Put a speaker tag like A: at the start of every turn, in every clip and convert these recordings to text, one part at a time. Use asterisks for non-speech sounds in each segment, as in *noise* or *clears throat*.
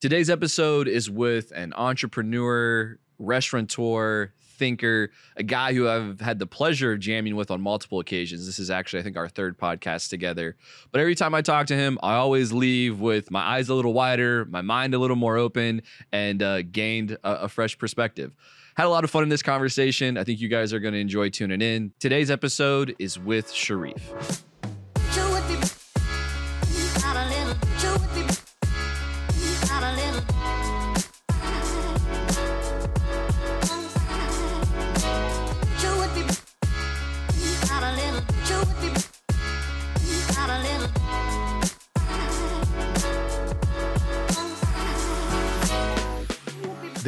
A: Today's episode is with an entrepreneur, restaurateur, thinker, a guy who I've had the pleasure of jamming with on multiple occasions. This is actually, I think, our third podcast together. But every time I talk to him, I always leave with my eyes a little wider, my mind a little more open, and uh, gained a, a fresh perspective. Had a lot of fun in this conversation. I think you guys are going to enjoy tuning in. Today's episode is with Sherif.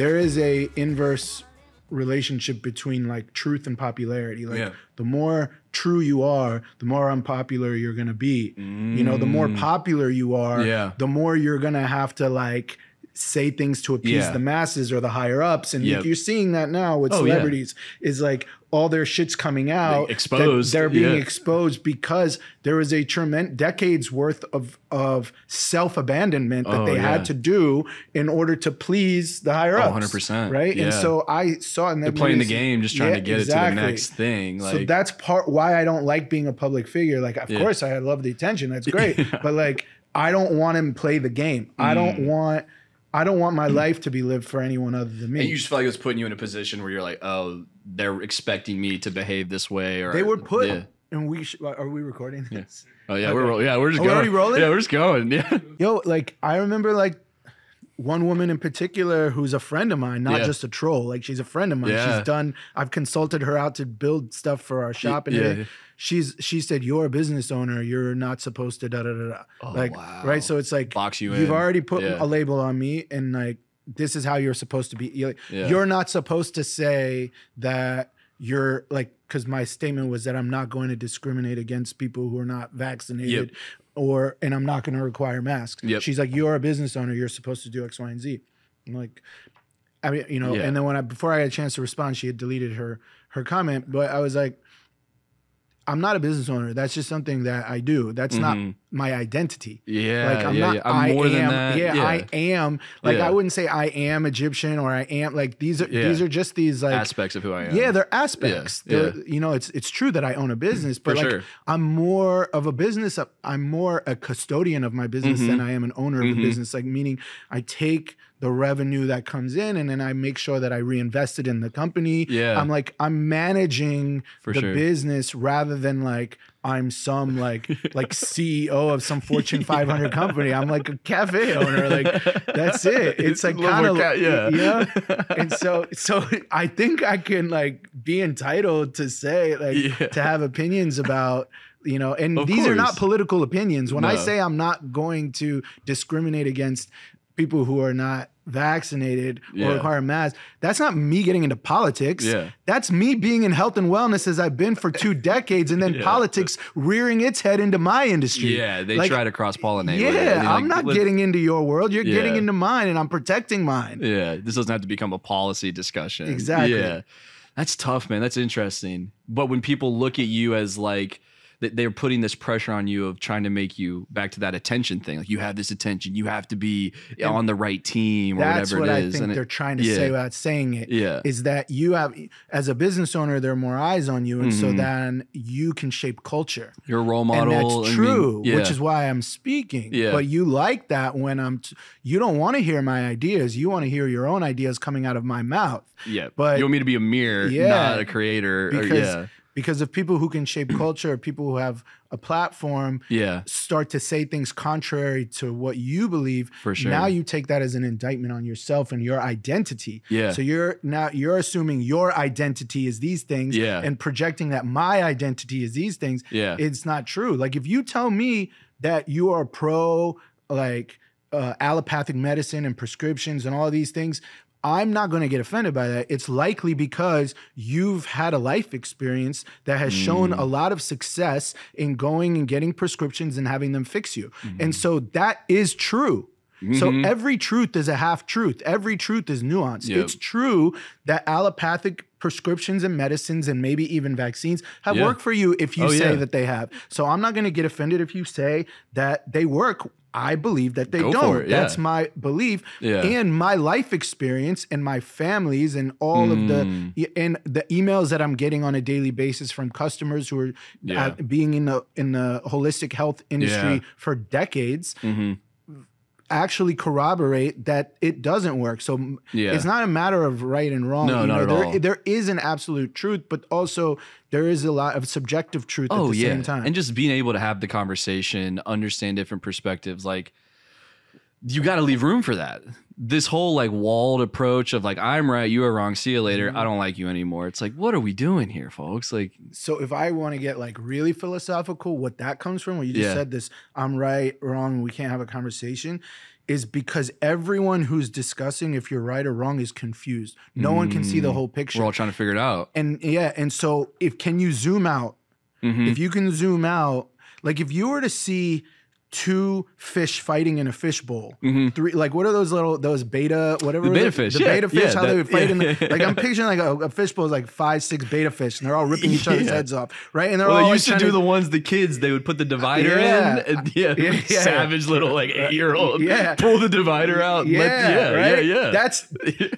B: There is a inverse relationship between like truth and popularity. Like
A: Yeah.
B: the more true you are, the more unpopular you're gonna be. You know, the more
A: Mm.
B: popular you are,
A: Yeah.
B: the more you're gonna have to like say things to appease
A: Yeah.
B: the masses or the higher ups. And
A: Yep.
B: you're seeing that now with
A: Oh,
B: celebrities is like all their shit's coming out. that
A: exposed,
B: They're being
A: yeah.
B: exposed because there was a tremendous decades worth of of self abandonment that
A: Oh,
B: they
A: yeah.
B: had to do in order to please the higher
A: Oh,
B: ups.
A: 100%,
B: Right.
A: yeah.
B: And so I saw it. And
A: They're playing the game, just trying
B: Yeah,
A: to get it to the next thing. Like,
B: so that's part why I don't like being a public figure. Like, of
A: Yeah.
B: course, I love the attention. That's *laughs* great. But like, I don't want him to play the game. I
A: Mm.
B: don't want. I don't want my *clears throat* life to be lived for anyone other than me.
A: And you just feel like it was putting you in a position where you're like, oh, they're expecting me to behave this way, or
B: they were put.
A: Yeah.
B: And we sh- are we recording this?
A: Oh yeah,
B: Okay.
A: we're roll- yeah, we're just
B: Oh,
A: going.
B: already rolling?
A: Yeah, we're just going. Yeah.
B: Yo, like I remember like one woman in particular who's a friend of mine, not
A: Yeah.
B: just a troll. Like she's a friend of mine.
A: Yeah.
B: She's done. I've consulted her out to build stuff for our shop, and
A: yeah.
B: she's she said you're a business owner. You're not supposed to da da da da.
A: Oh,
B: like
A: wow.
B: right. So it's like
A: Box you
B: you've
A: in.
B: already put
A: Yeah.
B: a label on me, and like this is how you're supposed to be. You're,
A: Yeah.
B: you're not supposed to say that you're like because my statement was that I'm not going to discriminate against people who are not vaccinated or and I'm not going to require masks.
A: Yep.
B: She's like, you're a business owner. You're supposed to do X, Y, and Z. I'm like, I mean, you know.
A: Yeah.
B: And then when I before I had a chance to respond, she had deleted her her comment. But I was like, I'm not a business owner. That's just something that I do. That's not
A: Mhm.
B: my identity.
A: Yeah,
B: Like I'm
A: yeah,
B: not.
A: yeah. I'm
B: I
A: more
B: am.
A: than that.
B: Yeah, I am. Like
A: Yeah.
B: I wouldn't say I am Egyptian or I am. Like these are
A: Yeah.
B: these are just these like
A: aspects of who I am.
B: yeah, they're aspects.
A: Yeah,
B: They're, You know, it's it's true that I own a business, but
A: For
B: like
A: sure.
B: I'm more of a business. I'm more a custodian of my business
A: Mhm.
B: than I am an owner of
A: Mhm.
B: a business. Like meaning, I take the revenue that comes in and then I make sure that I reinvest it in the company.
A: Yeah.
B: I'm like I'm managing
A: For
B: the
A: sure.
B: business rather than like I'm some like *laughs* like CEO of some Fortune 500 company. I'm like a cafe owner. Like that's it. *laughs* It's,
A: a
B: like kind of
A: yeah.
B: yeah. And *laughs* so so I think I can like be entitled to say like
A: Yeah.
B: to have opinions about you know and
A: Of
B: these are not political opinions. When I say I'm not going to discriminate against people who are not vaccinated
A: Yeah.
B: or require masks, that's not me getting into politics.
A: Yeah.
B: That's me being in health and wellness as I've been for two *laughs* decades, and then
A: Yeah.
B: politics rearing its head into my industry.
A: Yeah, they
B: Like,
A: try to cross pollinate.
B: Yeah, I'm not getting into your world. You're getting into mine, and I'm protecting mine.
A: Yeah, this doesn't have to become a policy discussion.
B: Exactly.
A: Yeah, that's tough, man. That's interesting. But when people look at you as like they're putting this pressure on you of trying to make you back to that attention thing. Like you have this attention, you have to be on the right team or
B: That's
A: whatever
B: what
A: it
B: I think
A: and
B: they're trying to
A: yeah.
B: say without saying it.
A: Yeah.
B: Is that you have, as a business owner, there are more eyes on you, and so
A: Mhm.
B: then you can shape culture.
A: You're a role
B: and
A: model.
B: that's
A: I mean,
B: true,
A: yeah.
B: which is why I'm speaking.
A: Yeah.
B: But you like that when I'm. T- you don't want to hear my ideas. You want to hear your own ideas coming out of my mouth.
A: yeah.
B: but-
A: you want me to be a mirror,
B: Yeah.
A: not a creator. or, yeah.
B: Because if people who can shape culture, people who have a platform,
A: Yeah.
B: start to say things contrary to what you believe,
A: For sure.
B: now you take that as an indictment on yourself and your identity.
A: Yeah.
B: So you're now you're assuming your identity is these things
A: Yeah.
B: and projecting that my identity is these things.
A: Yeah.
B: It's not true. Like if you tell me that you are pro like uh, allopathic medicine and prescriptions and all of these things, I'm not going to get offended by that. It's likely because you've had a life experience that has shown
A: Mm.
B: a lot of success in going and getting prescriptions and having them fix you.
A: Mm-hmm.
B: And so that is true. So
A: Mhm.
B: every truth is a half truth. Every truth is nuanced.
A: Yep.
B: It's true that allopathic prescriptions and medicines and maybe even vaccines have
A: Yeah.
B: worked for you if you
A: Oh,
B: say
A: yeah.
B: that they have. So I'm not going to get offended if you say that they work I believe that they
A: Go
B: don't.
A: it, yeah.
B: That's my belief
A: Yeah.
B: and my life experience and my families and all of
A: Mm.
B: the and the emails that I'm getting on a daily basis from customers who are
A: Yeah.
B: uh, being in the in the holistic health industry
A: Yeah.
B: for decades
A: Mhm.
B: Actually corroborate that it doesn't work. So
A: Yeah.
B: it's not a matter of right and wrong.
A: No,
B: you
A: not
B: know,
A: at
B: there,
A: all.
B: there is an absolute truth, but also there is a lot of subjective truth at
A: Oh
B: the
A: yeah,
B: same time.
A: and just being able to have the conversation, understand different perspectives, like you got to leave room for that. This whole like walled approach of like I'm right, you are wrong. See you later.
B: Mm-hmm.
A: I don't like you anymore. It's like what are we doing here, folks? Like
B: so if I want to get like really philosophical, what that comes from, what you just
A: Yeah.
B: said, this I'm right, wrong, we can't have a conversation, is because everyone who's discussing if you're right or wrong is confused. No one can see the whole picture.
A: we're all trying to figure it out.
B: and yeah, and so if can you zoom out?
A: Mhm.
B: If you can zoom out, like if you were to see two fish fighting in a fishbowl,
A: Mhm.
B: three like what are those little those betta whatever
A: The
B: betta
A: fish,
B: the
A: yeah,
B: betta fish
A: yeah,
B: how they would fight in the, like I'm *laughs* picturing like a, a fishbowl is like five six betta fish and they're all ripping each other's
A: Yeah.
B: heads off right and they're
A: Well,
B: all
A: they
B: like,
A: used to do the ones the kids they would put the divider
B: Yeah.
A: in, and yeah, *laughs*
B: Yeah, *laughs* yeah.
A: savage little like eight year old,
B: Yeah.
A: pull the divider out.
B: yeah,
A: let- yeah,
B: right?
A: yeah, yeah.
B: That's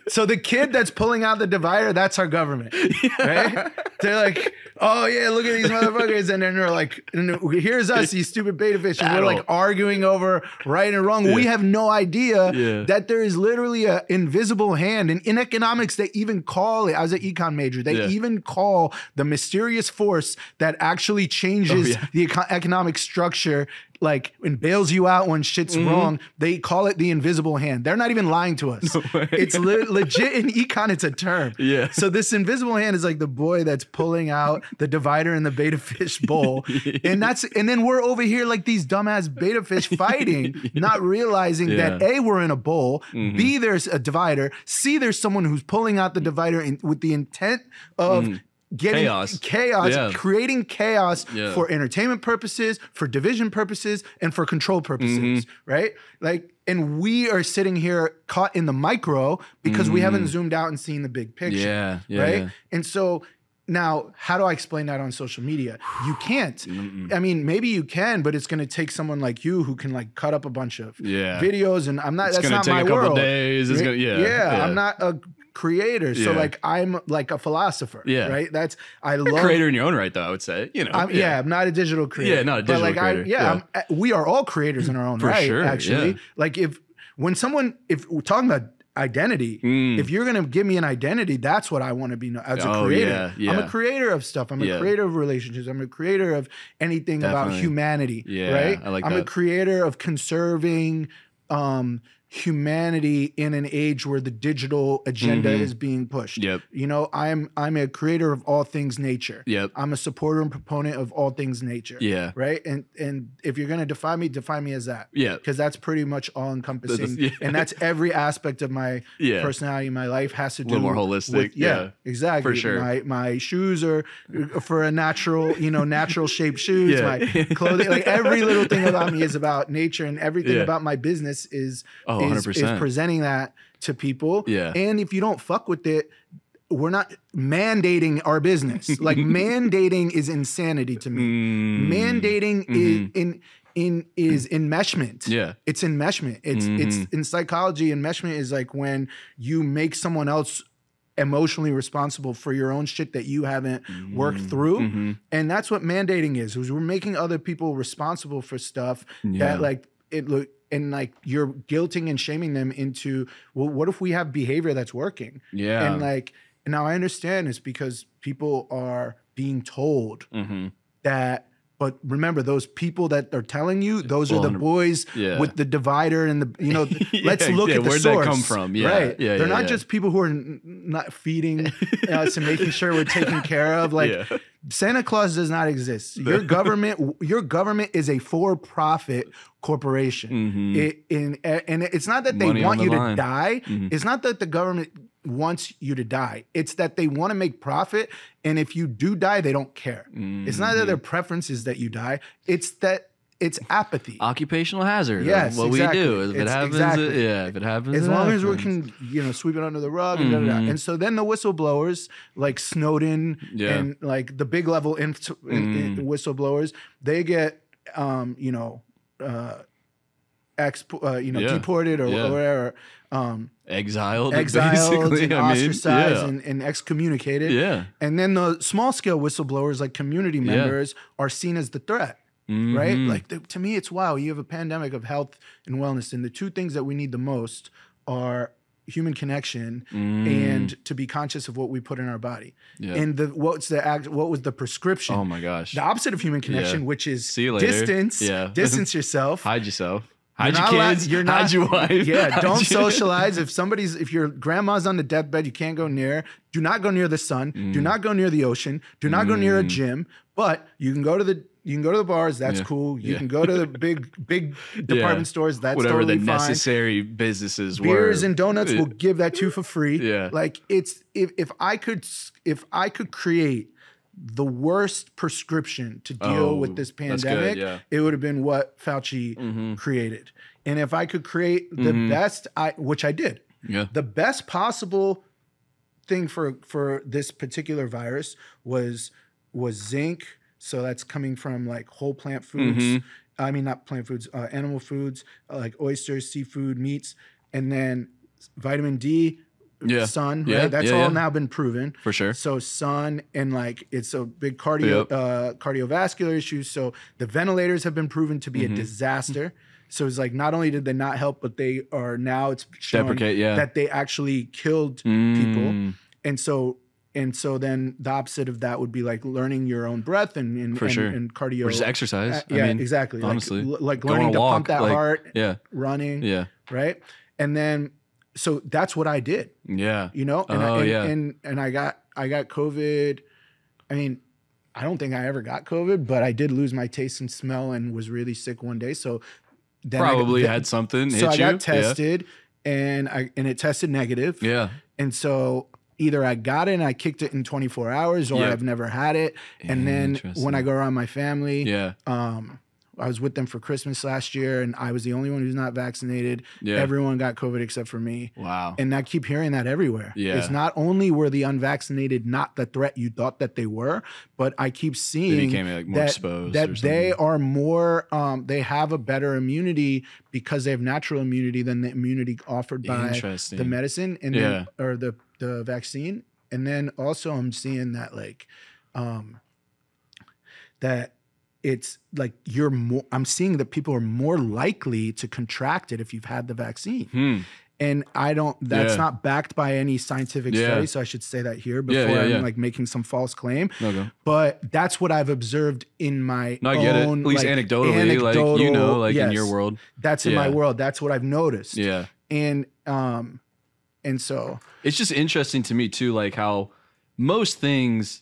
B: so the kid that's pulling out the divider, that's our government, right? They're like, oh yeah, look at these motherfuckers, and then they're like, here's us, these stupid betta fish, and we're like arguing over right and wrong. We have no idea
A: Yeah.
B: that there is literally an invisible hand, and in economics, they even call it. I was an econ major. They
A: Yeah.
B: even call the mysterious force that actually changes
A: Oh, yeah.
B: the eco- economic structure. Like and bails you out when shit's
A: Mm-hmm.
B: wrong. They call it the invisible hand. They're not even lying to us. *laughs*
A: way.
B: It's le- legit in econ. It's a term.
A: Yeah.
B: So this invisible hand is like the boy that's pulling out the divider in the betta fish bowl, *laughs* and that's and then we're over here like these dumbass betta fish *laughs* fighting, not realizing that
A: Yeah. Mm-hmm.
B: a we're in a bowl, b there's a divider, c there's someone who's pulling out the divider in, with the intent of. Getting.
A: Chaos.
B: chaos,
A: Yeah.
B: creating chaos
A: Yeah.
B: for entertainment purposes, for division purposes, and for control purposes,
A: Mm-hmm.
B: right? Like, and we are sitting here caught in the micro because we haven't zoomed out and seen the big picture.
A: Yeah, yeah,
B: right? And so now, how do I explain that on social media? You can't. I mean, maybe you can, but it's going to take someone like you who can like cut up a bunch of
A: Yeah.
B: videos, and I'm not.
A: It's
B: that's not
A: take
B: my
A: a couple
B: world.
A: days. It's gonna- yeah,
B: yeah,
A: yeah.
B: I'm not a creator, so
A: Yeah.
B: like I'm like a philosopher.
A: Yeah.
B: right. That's I love
A: creator in your own right, though. I would say, you know,
B: I'm, yeah. I'm not a digital creator.
A: Yeah, not a
B: But like
A: digital
B: I,
A: creator.
B: yeah,
A: Yeah.
B: I'm- uh, we are all creators in our own
A: For
B: right.
A: sure,
B: Actually,
A: yeah.
B: like if when someone, if we're talking about identity,
A: Mm.
B: if you're gonna give me an identity, that's what I want to be known as a
A: Oh,
B: creator.
A: yeah,
B: I'm a creator of stuff. I'm a
A: Yeah.
B: creator of relationships. I'm a creator of anything about
A: Definitely.
B: humanity.
A: Yeah,
B: right.
A: I like
B: I'm a
A: that.
B: creator of conserving. Um, humanity in an age where the digital agenda
A: Mhm.
B: is being pushed.
A: Yep.
B: You know, I'm I'm a creator of all things nature.
A: Yep.
B: I'm a supporter and proponent of all things nature.
A: Yeah.
B: Right. And and if you're gonna define me, define me as that.
A: Yeah.
B: Because that's pretty much all encompassing.
A: yeah.
B: And that's every aspect of my *laughs*
A: Yeah.
B: personality my life has to do
A: little more holistic,
B: with- yeah,
A: yeah.
B: exactly.
A: For sure.
B: My my shoes are uh, for a natural, you know, natural shaped *laughs* shoes.
A: Yeah.
B: My clothing, like every little thing about me is about nature and everything about my business is
A: Oh,
B: is, is
A: 100%.
B: presenting that to people.
A: Yeah.
B: And if you don't fuck with it, we're not mandating our business. *laughs* like mandating is insanity to me.
A: Mm.
B: Mandating is in in is enmeshment.
A: Yeah.
B: It's enmeshment. It's it's
A: Mhm.
B: in psychology, enmeshment is like when you make someone else emotionally responsible for your own shit that you haven't worked through.
A: Mhm.
B: And that's what mandating is. Is we're making other people responsible for stuff
A: Yeah.
B: that like it look and like you're guilting and shaming them into well, what if we have behavior that's working?
A: Yeah.
B: And like now I understand it's because people are being told
A: hmm
B: that but remember those people that are telling you those are the boys
A: Yeah.
B: with the divider and the you know *laughs*
A: Yeah,
B: let's look
A: yeah,
B: at the
A: where'd that come from? Yeah,
B: right
A: yeah,
B: they're not just people who are n- not feeding *laughs* us and making sure we're taken care of like. Santa Claus does not exist *laughs* your government your government is a for-profit corporation
A: Mhm.
B: it, in, and it's not that they
A: Money
B: want
A: the
B: you to
A: line.
B: die
A: Mhm.
B: it's not that the government wants you to die it's that they want to make profit and if you do die they don't care it's not
A: Mm-hmm.
B: that their preference is that you die it's that it's apathy
A: Occupational hazard.
B: Yes,
A: What
B: exactly.
A: we do. If it happens,
B: exactly.
A: it, yeah. If it happens,
B: as
A: it
B: long as we can you know sweep it under the rug and, da, da, da.
A: Mhm.
B: and so then the whistleblowers like snowden
A: Yeah.
B: and like the big level inf- in, in
A: Mhm.
B: whistleblowers they get um you know uh exp, uh, you know,
A: Yeah.
B: deported or,
A: Yeah.
B: or whatever, um,
A: exiled,
B: exiled
A: basically.
B: and
A: I mean,
B: ostracized
A: yeah.
B: and, and excommunicated.
A: yeah.
B: And then the small scale whistleblowers, like community
A: Yeah.
B: members, are seen as the threat, right?
A: Mhm.
B: Like the, to me, it's wow. You have a pandemic of health and wellness, and the two things that we need the most are human connection
A: Mm.
B: and to be conscious of what we put in our body.
A: yeah.
B: And the what's the act? What was the prescription?
A: oh my gosh.
B: the opposite of human connection,
A: Yeah.
B: which is
A: See you later.
B: distance.
A: Yeah.
B: distance yourself. *laughs*
A: Hide yourself. Hide your
B: not allowed-
A: kids.
B: you're
A: hide your wife.
B: Yeah, don't socialize. If somebody's, if your grandma's on the deathbed, you can't go near. Do not go near the sun. Do
A: Mm.
B: not go near the ocean. Do not go near a
A: Mm.
B: gym. But you can go to the, you can go to the bars. That's
A: Yeah.
B: cool. You
A: Yeah.
B: can go to the big, big *laughs* department stores. That's
A: Whatever
B: totally
A: the
B: fine.
A: necessary businesses
B: Beers
A: were.
B: and donuts will give that to you for free.
A: Yeah.
B: like it's if if I could if I could create the worst prescription to deal
A: Oh,
B: with this
A: good,
B: pandemic,
A: yeah.
B: it would have been what Fauci
A: Mhm.
B: created. And if I could create the
A: Mhm.
B: best, I which I did,
A: Yeah.
B: the best possible thing for for this particular virus was was zinc. So that's coming from like whole plant foods.
A: Mhm.
B: I mean, not plant foods, uh, animal foods uh, like oysters, seafood, meats, and then vitamin D,
A: Yeah.
B: sun.
A: Yeah,
B: Right? That's
A: yeah,
B: all now been proven.
A: For sure.
B: So sun and like it's a big cardio
A: Yep.
B: uh, cardiovascular issue. So the ventilators have been proven to be
A: Mhm.
B: a disaster. So it's like not only did they not help, but they are now it's showing
A: Yeah.
B: that they actually killed
A: Mm.
B: people. And so and so then the opposite of that would be like learning your own breath and and,
A: For
B: and,
A: sure.
B: and cardio.
A: Or just exercise.
B: Uh,
A: I
B: yeah,
A: mean,
B: exactly.
A: honestly.
B: like, like learning to
A: walk,
B: pump that
A: like-
B: heart,
A: Yeah.
B: running,
A: Yeah.
B: right? And then so that's what I did
A: Yeah.
B: you know and,
A: Oh,
B: I, and,
A: yeah.
B: and and i got i got covid i mean i don't think i ever got covid but i did lose my taste and smell and was really sick one day so then I
A: Probably
B: then-
A: had something.
B: so i got
A: you.
B: tested and i and it tested negative
A: Yeah. yeah.
B: and so either i got it and i kicked it in 24 hours or
A: Yep.
B: i've never had it and then when i go around my family
A: Yeah.
B: um I was with them for Christmas last year, and I was the only one who's not vaccinated.
A: Yeah.
B: Everyone got COVID except for me.
A: wow.
B: And I keep hearing that everywhere.
A: Yeah.
B: It's not only were the unvaccinated not the threat you thought that they were, but I keep
A: They
B: seeing
A: became like more
B: that,
A: exposed.
B: that they are more, um, they have a better immunity because they have natural immunity than the immunity offered by the medicine and
A: Yeah.
B: then, or the, the vaccine. And then also I'm seeing that like, um, that it's like you're more, I'm seeing that people are more likely to contract it if you've had the vaccine
A: Hmm.
B: and I don't. That's
A: Yeah.
B: not backed by any scientific
A: Yeah.
B: study, so I should say that here before
A: Yeah,
B: I'm like making some false claim.
A: Okay.
B: But that's what I've observed in my
A: No, I get it.
B: own,
A: At least
B: like,
A: anecdotally, like you know, like in your world.
B: That's in my world. That's what I've noticed.
A: Yeah.
B: And um, and so
A: It's just interesting to me too, like how most things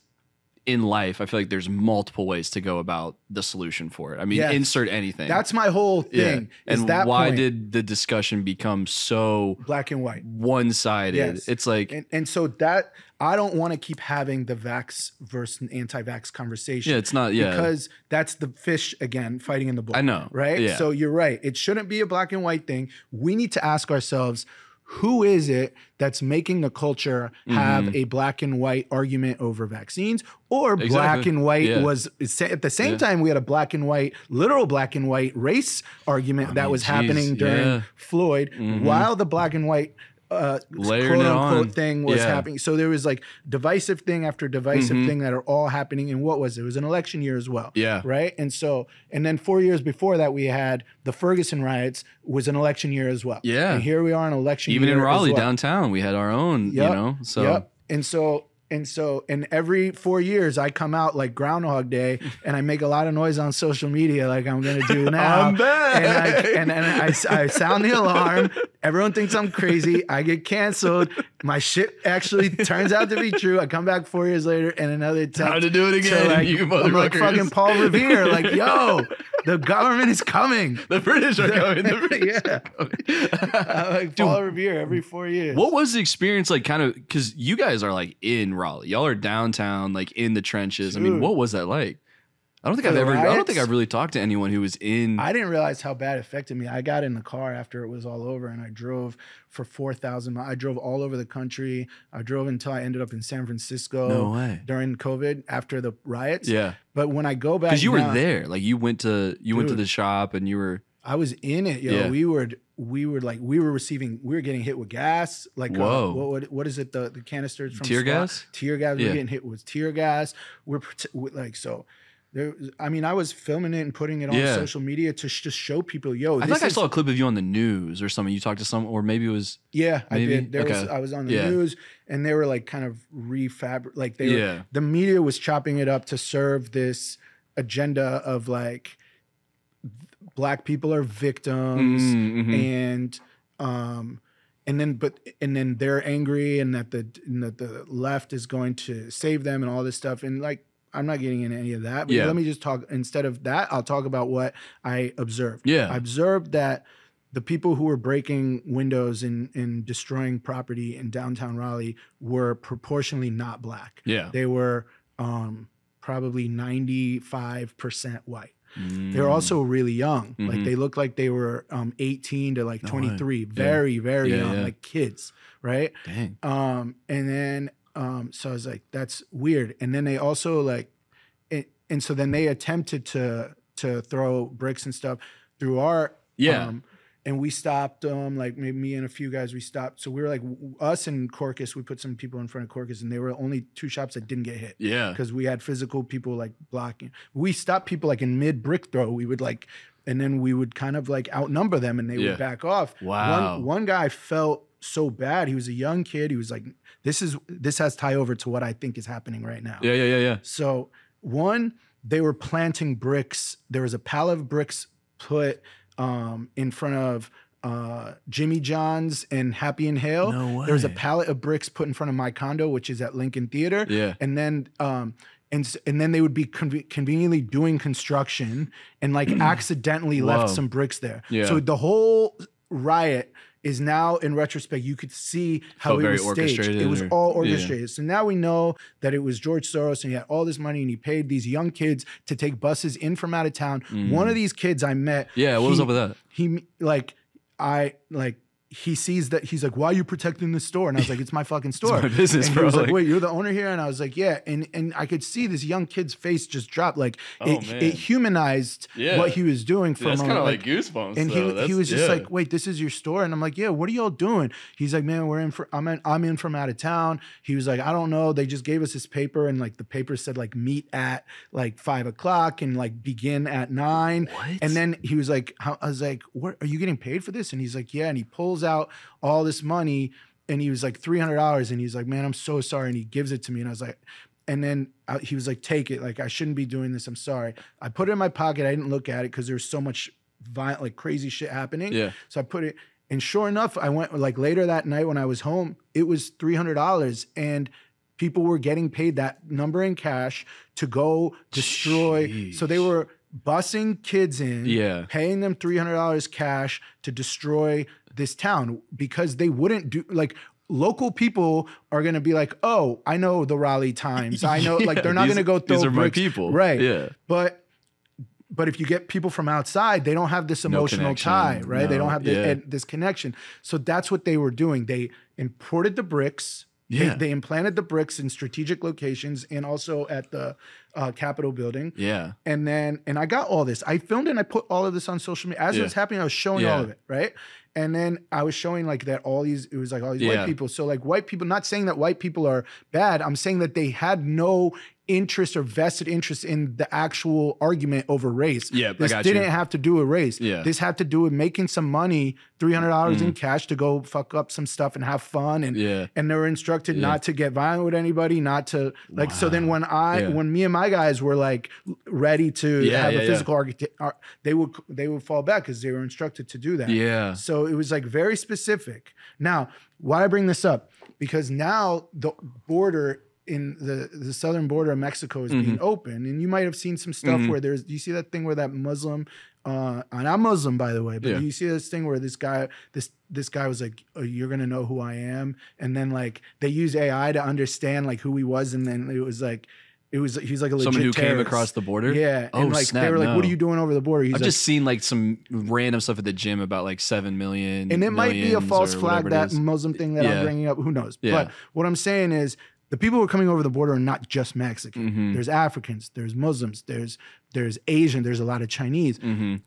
A: in life, I feel like there's multiple ways to go about the solution for it. I mean,
B: Yes.
A: insert anything.
B: that's my whole
A: yeah.
B: thing. Is
A: And
B: that
A: why
B: point,
A: did the discussion become so
B: black and white?
A: one sided?
B: Yes.
A: It's like,
B: And and so that I don't want to keep having the vax versus anti-vax conversation.
A: yeah, it's not, yeah.
B: because that's the fish again fighting in the bowl.
A: I know.
B: right?
A: Yeah.
B: So you're right. It shouldn't be a black and white thing. We need to ask ourselves who is it that's making the culture have
A: Mm-hmm.
B: a black and white argument over vaccines or black and white
A: Yeah.
B: was at the same
A: Yeah.
B: time we had a black and white literal black and white race argument that
A: mean,
B: was
A: geez,
B: happening during
A: yeah.
B: Floyd
A: Mhm.
B: while the black and white uh,
A: Layering
B: quote unquote
A: on.
B: thing was
A: Yeah.
B: happening. So there was like divisive thing after divisive
A: Mhm.
B: thing that are all happening. And what was it? It was an election year as well
A: yeah.
B: right? And so, and then four years before that, we had the Ferguson riots was an election year as well.
A: Yeah.
B: and here we are in election year.
A: Even
B: in
A: Raleigh
B: well.
A: downtown, we had our own,
B: Yep.
A: you know? So,
B: Yep. And so, and so, and every four years, I come out like Groundhog Day, *laughs* and I make a lot of noise on social media, like I'm gonna do *laughs* now.
A: I'm back.
B: And I and, and I, I sound the alarm. Everyone thinks I'm crazy. I get canceled. My shit actually turns out to be true. I come back four years later, and another time
A: Time to do it again,
B: like,
A: you
B: I'm like fucking Paul Revere, like, yo, the government is coming.
A: the British are coming. The *laughs* British
B: Yeah.
A: coming.
B: Like
A: Dude,
B: Paul Revere every four years.
A: What was the experience like? Kind of because you guys are like in Raleigh, y'all are downtown, like in the trenches. I mean, what was that like? I don't think
B: For
A: I've ever. I don't think I've really talked to anyone who was in.
B: I didn't realize how bad it affected me. I got in the car after it was all over and I drove for 4,000 miles. I drove all over the country. I drove until I ended up in San Francisco
A: no way.
B: during COVID after the riots.
A: Yeah,
B: But when I go back,
A: because you were there. Like you went to you went to the shop and you were.
B: I was in it, yo.
A: Yeah.
B: We were we were like we were receiving we were getting hit with gas. Like uh,
A: Whoa.
B: what, what what is it? The the canisters from
A: Tear gas?
B: Tear gas. We were getting hit with tear gas. We're like so. There, I mean, I was filming it and putting it on
A: Yeah.
B: social media to sh- just show people, yo.
A: I think I saw a clip of you on the news or something. You talked to some, or maybe it was.
B: Yeah,
A: Maybe?
B: I did. There was
A: Okay.
B: I was on the
A: Yeah.
B: news and they were like kind of refab like they were,
A: Yeah.
B: the media was chopping it up to serve this agenda of like black people are victims
A: Mm, mhm.
B: and um and then but and then they're angry and that the and that the left is going to save them and all this stuff and like I'm not getting into any of that but
A: Yeah.
B: let me just talk instead of that I'll talk about what I observed
A: Yeah.
B: I observed that the people who were breaking windows and, and destroying property in downtown Raleigh were proportionally not black.
A: yeah.
B: They were um, probably 95% white. They
A: Mm.
B: also really young. Like
A: Mhm.
B: they look like they were um, 18 to like
A: No way.
B: 23. Very, very
A: Yeah,
B: young,
A: yeah.
B: like kids, right?
A: Dang.
B: Um, and then um, so I was like, that's weird. And then they also like, and, and so then they attempted to to throw bricks and stuff through our
A: Yeah.
B: um, and we stopped um like me and a few guys we stopped. So we were like us and Corcus, we put some people in front of Corcus and they were only two shops that didn't get hit
A: Yeah.
B: because we had physical people like blocking. We stopped people like in mid brick throw. We would like, and then we would kind of like outnumber them, and they
A: Yeah.
B: would back off.
A: Wow.
B: One one guy felt so bad. He was a young kid. He was like, "This is this has tie over to what I think is happening right now."
A: Yeah. Yeah. Yeah. Yeah.
B: So one, they were planting bricks. There was a pallet of bricks put um, in front of uh, Jimmy John's and Happy and Hale.
A: No
B: There was a pallet of bricks put in front of my condo, which is at Lincoln Theater
A: Yeah.
B: and then um and and then they would be conve- conveniently doing construction and like *clears throat* accidentally left some bricks there.
A: Yeah.
B: So the whole riot is now in retrospect you could see how it was staged. It was
A: or-
B: all
A: yeah.
B: orchestrated. So now we know that it was George Soros and he had all this money and he paid these young kids to take buses in from out of town. One of these kids I met
A: Mm. Yeah. What was up with that?
B: he like I like he sees that he's like, why are you protecting this store? And I was like, it's my fucking *laughs* store.
A: my business,
B: and
A: bro.
B: Was like,
A: Like-
B: wait, you're the owner here? And I was like, yeah. And and I could see this young kid's face just drop. Like
A: Oh,
B: it, it humanized
A: Yeah.
B: what he was doing for a moment. Like,
A: goosebumps.
B: and he, he was just like, wait, this is your store? And I'm like, yeah, what are y'all doing? He's like, man, we're in for, I'm in, I'm in from out of town. He was like, I don't know. They just gave us this paper and like the paper said like meet at like five o'clock and like begin at nine.
A: What?
B: And then he was like, I was like, what, are you getting paid for this? And he's like, yeah. And he pulls out all this money and he was like $300 and he's like, man, I'm so sorry. And he gives it to me. And I was like, and then I, he was like, take it. Like, I shouldn't be doing this. I'm sorry. I put it in my pocket. I didn't look at it because there was so much violent, like crazy shit happening.
A: Yeah.
B: So I put it, and sure enough, I went like later that night when I was home, it was $300. And people were getting paid that number in cash to go destroy. So they were busing kids in,
A: Yeah.
B: paying them $300 cash to destroy this town because they wouldn't do like local people are going to be like, "Oh, I know the Raleigh Times. I know *laughs* like they're not going to go throw
A: These are my people.
B: Right.
A: Yeah.
B: But but if you get people from outside, they don't have this emotional
A: connection.
B: tie, right? they don't have the,
A: yeah.
B: this connection. So that's what they were doing. They imported the bricks. They-
A: Yeah.
B: They, implanted the bricks in strategic locations and also at the uh, Capitol building.
A: Yeah.
B: And then, and I got all this. I filmed and I put all of this on social media. As it was happening, I was showing
A: Yeah.
B: all of it, right? And then I was showing like that all these, it was like all these
A: Yeah.
B: white people. So, like, white people, not saying that white people are bad. I'm saying that they had no interest or vested interest in the actual argument over race.
A: Yeah,
B: This didn't have to do with race.
A: Yeah.
B: This had to do with making some money, $300 in cash to go fuck up some stuff and have fun. And,
A: Yeah.
B: and they were instructed
A: Yeah.
B: not to get violent with anybody, not to like. So then when I,
A: Yeah.
B: when me and my guys were like ready to have a physical architect, ar- they would they would fall back because they were instructed to do that.
A: Yeah.
B: So it was like very specific. Now, why I bring this up? Because now the border in the the southern border of Mexico is
A: Mm-hmm.
B: being open, and you might have seen some stuff where there's. Do you see that thing where that Muslim? Uh, and I'm not Muslim, by the way, but
A: Yeah.
B: do you see this thing where this guy, this this guy was like, oh, "You're gonna know who I am," and then like they use AI to understand like who he was, and then it was like. It was he's like a legit
A: Someone who came across the border.
B: Yeah,
A: Oh,
B: and like
A: snap,
B: they were like, "What are you doing over the border?" He's
A: I've
B: like,
A: just seen like some random stuff at the gym about like seven million.
B: and it might be a false flag that. Muslim thing that
A: Yeah.
B: I'm bringing up. Who knows?
A: Yeah.
B: But what I'm saying is the people who are coming over the border are not just Mexican.
A: Mhm.
B: There's Africans, there's Muslims, there's there's Asian, there's a lot of Chinese.
A: Mhm.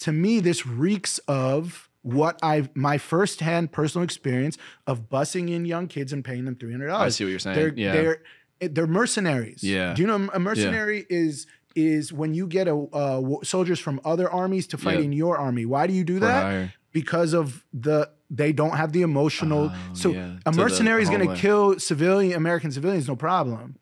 B: to me, this reeks of what I my firsthand personal experience of busing in young kids and paying them three hundred dollars.
A: I see what you're saying.
B: They're
A: yeah.
B: they're they're mercenaries.
A: Yeah.
B: Do you know a mercenary is is when you get a uh, soldiers from other armies to fight
A: Yeah.
B: in your army. Why do you do that? Because of the they don't have the emotional.
A: Oh,
B: so
A: yeah.
B: a mercenary is going to kill civilian American civilians, no problem.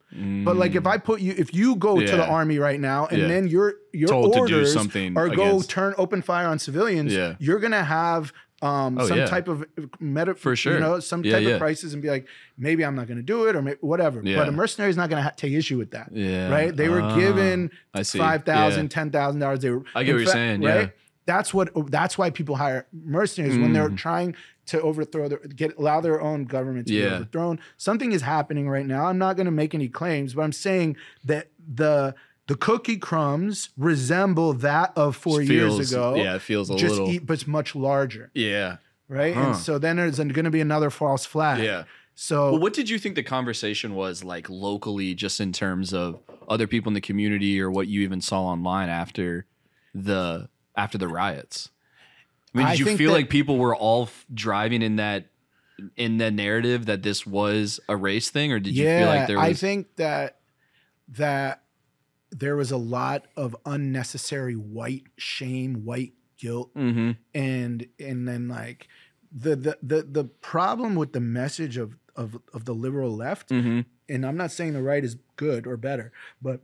B: But like if I put you, if you go to the
A: Mm.
B: Army right now and
A: Yeah.
B: then your your
A: Told to do
B: orders
A: something
B: are go
A: against-
B: turn open fire on civilians,
A: Yeah.
B: you're gonna have um,
A: Oh,
B: some
A: yeah.
B: type of meta,
A: For sure.
B: you know, some
A: Yeah,
B: type
A: yeah.
B: of crisis, and be like, maybe I'm not gonna do it or whatever.
A: Yeah.
B: But a mercenary is not gonna ha- take issue with that,
A: yeah.
B: right? They were
A: Ah,
B: given five thousand,
A: Yeah.
B: ten thousand dollars. They were.
A: I get what you're
B: fact-
A: saying, yeah.
B: That's what. That's why people hire mercenaries when they're
A: Mm.
B: trying to overthrow their get allow their own government to be overthrown. Something is happening right now. I'm not going to make any claims, but I'm saying that the the cookie crumbs resemble that of four years ago.
A: Yeah, it feels a
B: just
A: little.
B: eat, but it's much larger,
A: yeah.
B: right?
A: Huh.
B: And so then there's going to be another false flag.
A: Yeah.
B: So
A: Well, what did you think the conversation was like locally, just in terms of other people in the community, or what you even saw online after the after the riots? I mean, did
B: I
A: you feel
B: that-
A: like people were all f- driving in that in the narrative that this was a race thing, or did you
B: yeah,
A: feel like there was?
B: I think that that there was a lot of unnecessary white shame, white guilt,
A: hmm
B: and and then like the the the the problem with the message of of of the liberal left,
A: hmm
B: and I'm not saying the right is good or better, but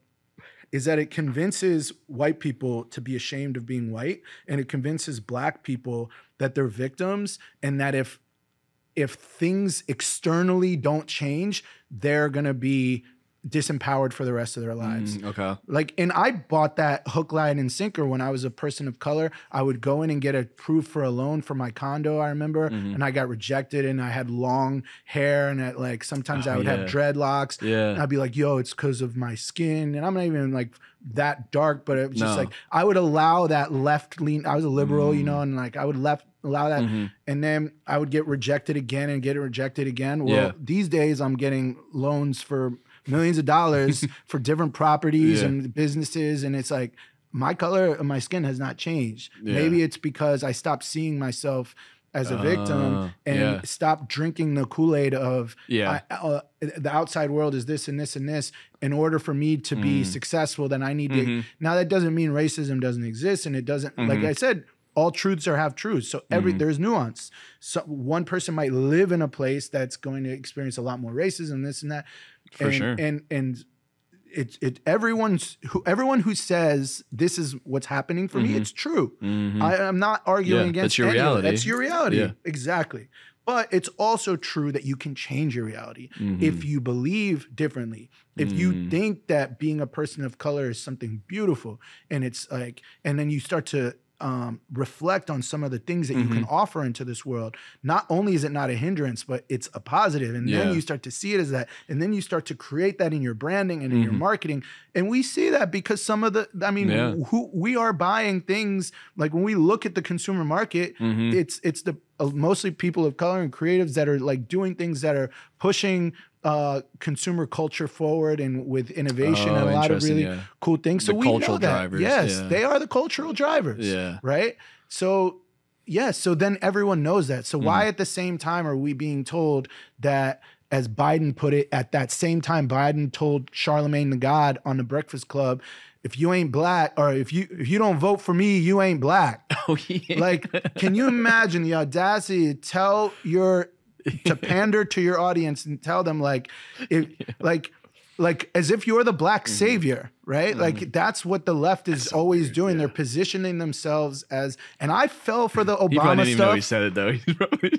B: is that it convinces white people to be ashamed of being white and it convinces black people that they're victims and that if if things externally don't change they're going to be disempowered for the rest of their lives
A: Mm, okay.
B: like and i bought that hook line and sinker when i was a person of color i would go in and get approved for a loan for my condo i remember
A: Mhm.
B: and i got rejected and i had long hair and like sometimes
A: Oh,
B: i would have
A: yeah.
B: dreadlocks and
A: Yeah.
B: I'd be like, yo, it's because of my skin. And I'm not even like that dark, but it was just like I would allow that left lean. I was a liberal, you
A: Mm.
B: know, and like I would left allow that.
A: Mhm.
B: And then I would get rejected again and get rejected again. Well,
A: Yeah.
B: these days I'm getting loans for millions of dollars *laughs* for different properties
A: Yeah.
B: and businesses. And it's like my color of my skin has not changed.
A: Yeah.
B: Maybe it's because I stopped seeing myself as a victim
A: Ah,
B: and
A: yeah.
B: stopped drinking the Kool-Aid of
A: Yeah.
B: I, uh, the outside world is this and this and this. In order for me to be
A: Mm.
B: successful, then I need to.
A: Mhm.
B: Now that doesn't mean racism doesn't exist, and it doesn't. Like
A: Mhm.
B: I said, all truths are half truths. So every
A: Mhm.
B: there's nuance. So one person might live in a place that's going to experience a lot more racism, this and that.
A: For
B: and,
A: sure.
B: And and it it everyone's who everyone who says this is what's happening for me,
A: Mhm.
B: it's true.
A: Mhm.
B: I, I'm not arguing
A: Yeah,
B: against
A: that's your reality.
B: That's your reality.
A: Yeah.
B: Exactly. But it's also true that you can change your reality
A: Mhm.
B: if you believe differently. If you
A: Mm.
B: think that being a person of color is something beautiful and it's like, and then you start to um, reflect on some of the things that you can
A: Mm-hmm.
B: offer into this world. Not only is it not a hindrance, but it's a positive. And
A: Yeah.
B: then you start to see it as that. And then you start to create that in your branding and in your
A: Mhm.
B: marketing. And we see that because some of the, I mean,
A: Yeah.
B: who we are buying things like when we look at the consumer market,
A: Mhm.
B: it's it's the uh, mostly people of color and creatives that are like doing things that are pushing uh consumer culture forward and with innovation
A: Oh,
B: and a lot of really
A: yeah.
B: cool things. So
A: The
B: we
A: cultural
B: know that.
A: drivers,
B: Yes,
A: yeah.
B: they are the cultural drivers.
A: Yeah.
B: Right. So yes, so then everyone knows that. So why
A: Mm-hmm.
B: at the same time are we being told that as Biden put it, at that same time Biden told Charlemagne the God on the Breakfast Club, if you ain't black or if you if you don't vote for me, you ain't black. *laughs*
A: Oh, yeah.
B: Like, can you imagine the audacity to tell your to *laughs* pander to your audience and tell them like if *laughs* like like as if you're the black
A: Mm-hmm.
B: savior, right? Like that's what the left is always doing. They're positioning themselves as and I fell for the *laughs*
A: he probably
B: Obama
A: didn't even know he said it though. He's probably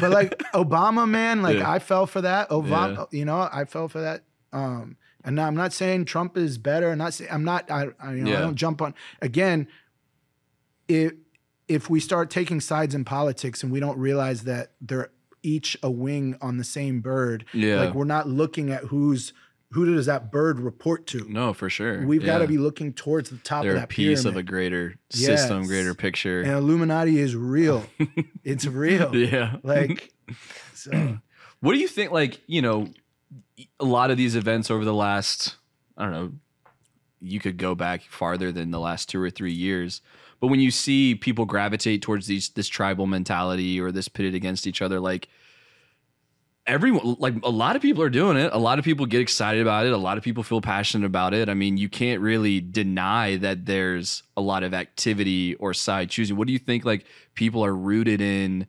B: But like Obama man, like
A: Yeah.
B: I fell for that. Obama, you know, I fell for that. Um and now I'm not saying Trump is better. I'm not saying I'm not I, I you know I don't jump on again if if we start taking sides in politics and we don't realize that they're each a wing on the same bird,
A: Yeah.
B: like we're not looking at who's who does that bird report to.
A: no, for sure.
B: We've got to be looking towards the top
A: They're
B: of
A: a
B: that
A: piece
B: pyramid.
A: of a greater system,
B: Yes.
A: greater picture.
B: and Illuminati is real. *laughs* it's real.
A: yeah.
B: Like so *clears throat*
A: What do you think? Like, you know, a lot of these events over the last, I don't know, you could go back farther than the last two or three years. But when you see people gravitate towards these this tribal mentality or this pitted against each other, like everyone like a lot of people are doing it. A lot of people get excited about it. A lot of people feel passionate about it. I mean you can't really deny that there's a lot of activity or side choosing. What do you think like people are rooted in?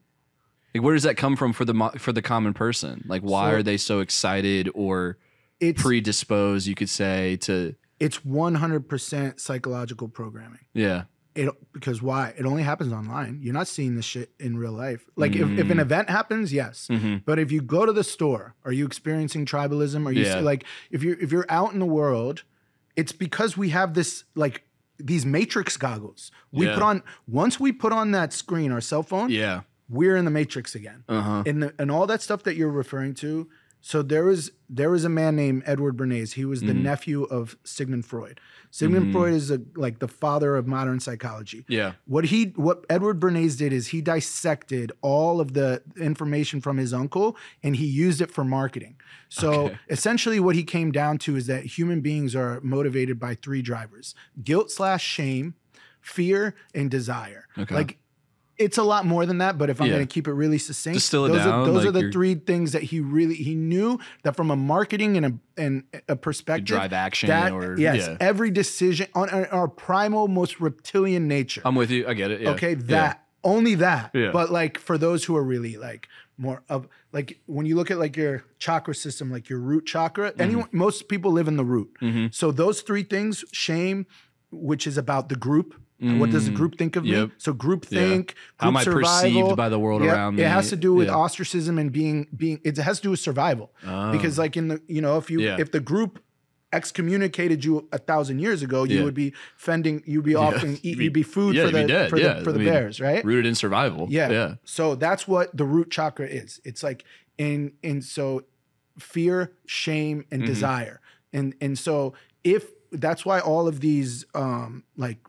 A: Like where does that come from for the mo- for the common person? Like why
B: So-
A: are they so excited or
B: It's
A: predisposed you could say to
B: it's 100% psychological programming.
A: yeah
B: It because why? It only happens online. You're not seeing this shit in real life. Like if, if an
A: Mm.
B: event happens, yes.
A: mm-hmm.
B: But if you go to the store, are you experiencing tribalism? Are you
A: Yeah.
B: like if you're if you're out in the world, it's because we have this like these matrix goggles. We
A: Yeah.
B: put on once we put on that screen, our cell phone,
A: yeah
B: we're in the matrix again.
A: uh-huh
B: And the, and all that stuff that you're referring to. So there was there was a man named Edward Bernays. He was the
A: Mhm.
B: nephew of Sigmund Freud. Sigmund
A: Mhm.
B: Freud is a, like the father of modern psychology
A: yeah
B: what he what Edward Bernays did is he dissected all of the information from his uncle and he used it for marketing. So
A: Okay.
B: essentially what he came down to is that human beings are motivated by three drivers: guilt slash shame, fear, and desire.
A: Okay.
B: Like it's a lot more than that, but if I'm
A: Yeah.
B: going to keep it really succinct,
A: Distill it
B: those
A: down,
B: are those
A: like
B: are the three things that he really he knew that from a marketing and a and a perspective
A: drive action
B: that
A: or
B: yes,
A: yeah
B: every decision on our, our primal most reptilian nature.
A: i'm with you i get it yeah.
B: Okay, that only that.
A: Yeah.
B: But like for those who are really like more of like when you look at like your chakra system, like your root chakra,
A: Mm-hmm.
B: anyone most people live in the root.
A: Mhm.
B: So those three things, shame, which is about the group. What does the
A: Mm.
B: group think of
A: Yep.
B: me? So group
A: Yeah.
B: think,
A: how am i
B: survival.
A: perceived by the world
B: Yeah,
A: around me
B: It has to do with
A: Yeah.
B: ostracism and being being. It has to do with survival
A: Oh.
B: because like in the you know if you if the group excommunicated you a thousand years ago, you would be fending. You'd be off and *laughs* eat.
A: You'd be-
B: food for the for the for
A: I mean,
B: bears, right?
A: rooted in survival
B: Yeah.
A: yeah
B: So that's what the root chakra is. It's like in and so fear, shame, and
A: Mhm.
B: desire. And and so if that's why all of these um like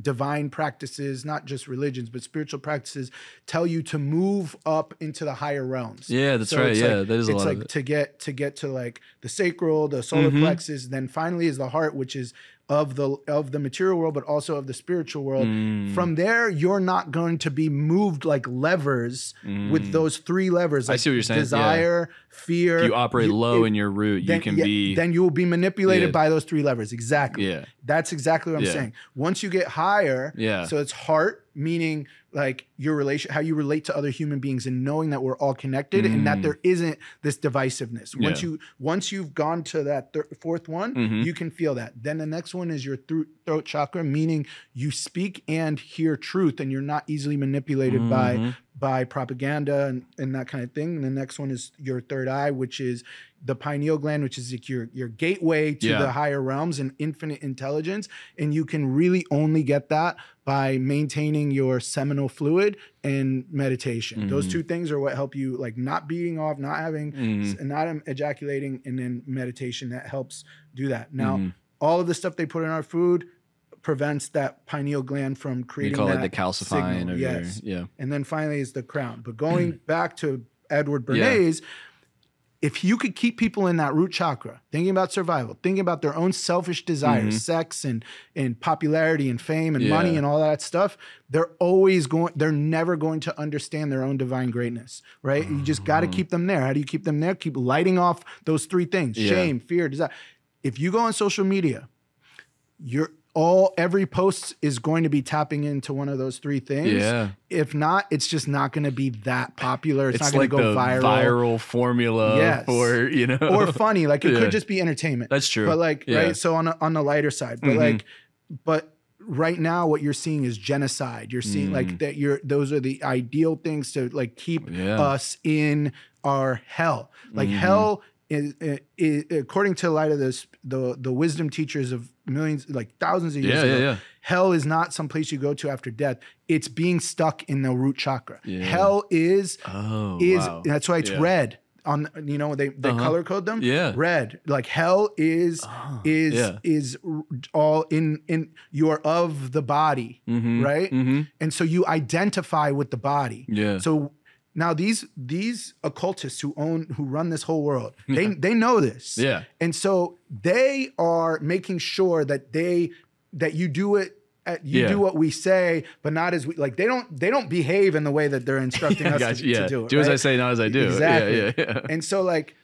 B: divine practices, not just religions, but spiritual practices tell you to move up into the higher realms.
A: Yeah, that's
B: So
A: right. Yeah,
B: like-
A: that is a
B: it's
A: lot
B: like
A: of it.
B: to get to get to like the sacral, the solar
A: Mhm.
B: plexus, then finally is the heart, which is of the of the material world, but also of the spiritual world.
A: Mm,
B: From there, you're not going to be moved like levers with
A: mm.
B: those three levers.
A: I see what you're saying, yeah.
B: Desire, fear.
A: If you operate
B: you-
A: low
B: it-
A: in your root, you can
B: yeah,
A: be
B: Then you will be manipulated
A: Yeah.
B: by those three levers. Exactly.
A: yeah,
B: That's exactly what I'm
A: Yeah.
B: saying. Once you get higher,
A: yeah,
B: so it's heart, meaning like your relation, how you relate to other human beings, and knowing that we're all connected, and that
A: Mm.
B: there isn't this divisiveness. Once
A: Yeah.
B: you once you've gone to that thir- fourth one,
A: Mhm.
B: you can feel that. Then the next one is your thro- throat chakra, meaning you speak and hear truth, and you're not easily manipulated by
A: Mhm.
B: By propaganda and, and that kind of thing. And the next one is your third eye, which is the pineal gland, which is like your your gateway to
A: Yeah.
B: the higher realms and infinite intelligence. And you can really only get that by maintaining your seminal fluid and meditation. Those
A: Mhm.
B: two things are what help you like not beating off, not having
A: Mhm.
B: and not ejaculating, and then meditation that helps do that. Now,
A: Mhm.
B: all of the stuff they put in our food prevents that pineal gland from creating.
A: you call it the calcifying
B: yes
A: your yeah.
B: and then finally is the crown. But going *clears throat* back to Edward
A: Yeah.
B: Bernays, if you could keep people in that root chakra, thinking about survival, thinking about their own selfish desires,
A: Mhm.
B: sex and and popularity and fame and money and all that stuff, they're always going. They're never going to understand their own divine greatness, right? You just got to
A: Mhm.
B: keep them there. How do you keep them there? Keep lighting off those three things:
A: Yeah.
B: shame, fear, desire. If you go on social media, you're all every post is going to be tapping into one of those three things
A: Yeah,
B: if not, it's just not going to be that popular. It's,
A: it's,
B: not going to go
A: the
B: viral,
A: viral, formula
B: Yes.
A: for you know
B: or funny. Like it
A: Yeah.
B: could just be entertainment.
A: That's true.
B: But like,
A: Yeah.
B: right? So on a, on the lighter side, but
A: Mhm.
B: like, but right now, what you're seeing is genocide. You're seeing
A: Mm.
B: like that. You're those are the ideal things to like keep
A: yeah,
B: us in our hell. Like
A: Mhm.
B: hell is, according to a lot of this, the the wisdom teachers of millions, like thousands of years
A: yeah,
B: ago,
A: yeah, yeah.
B: hell is not some place you go to after death. It's being stuck in the root chakra. Hell is
A: Oh,
B: is
A: wow.
B: that's why it's red on you know they they
A: Uh-huh.
B: color code them
A: Yeah.
B: red like hell is
A: Oh,
B: is
A: yeah.
B: is all in in you are of the body
A: Mhm.
B: right?
A: Mhm.
B: and so you identify with the body
A: Yeah.
B: so Now these these occultists who own who run this whole world, *laughs* they they know this.
A: Yeah.
B: And so they are making sure that they that you do it at, you
A: Yeah.
B: do what we say, but not as we like they don't they don't behave in the way that they're instructing *laughs* us
A: Gotcha.
B: to,
A: yeah.
B: to do it.
A: as I say, not as I do.
B: Exactly.
A: Yeah, yeah, yeah. *laughs*
B: And so like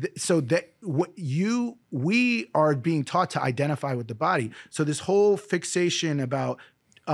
B: th- so that what you we are being taught to identify with the body. So this whole fixation about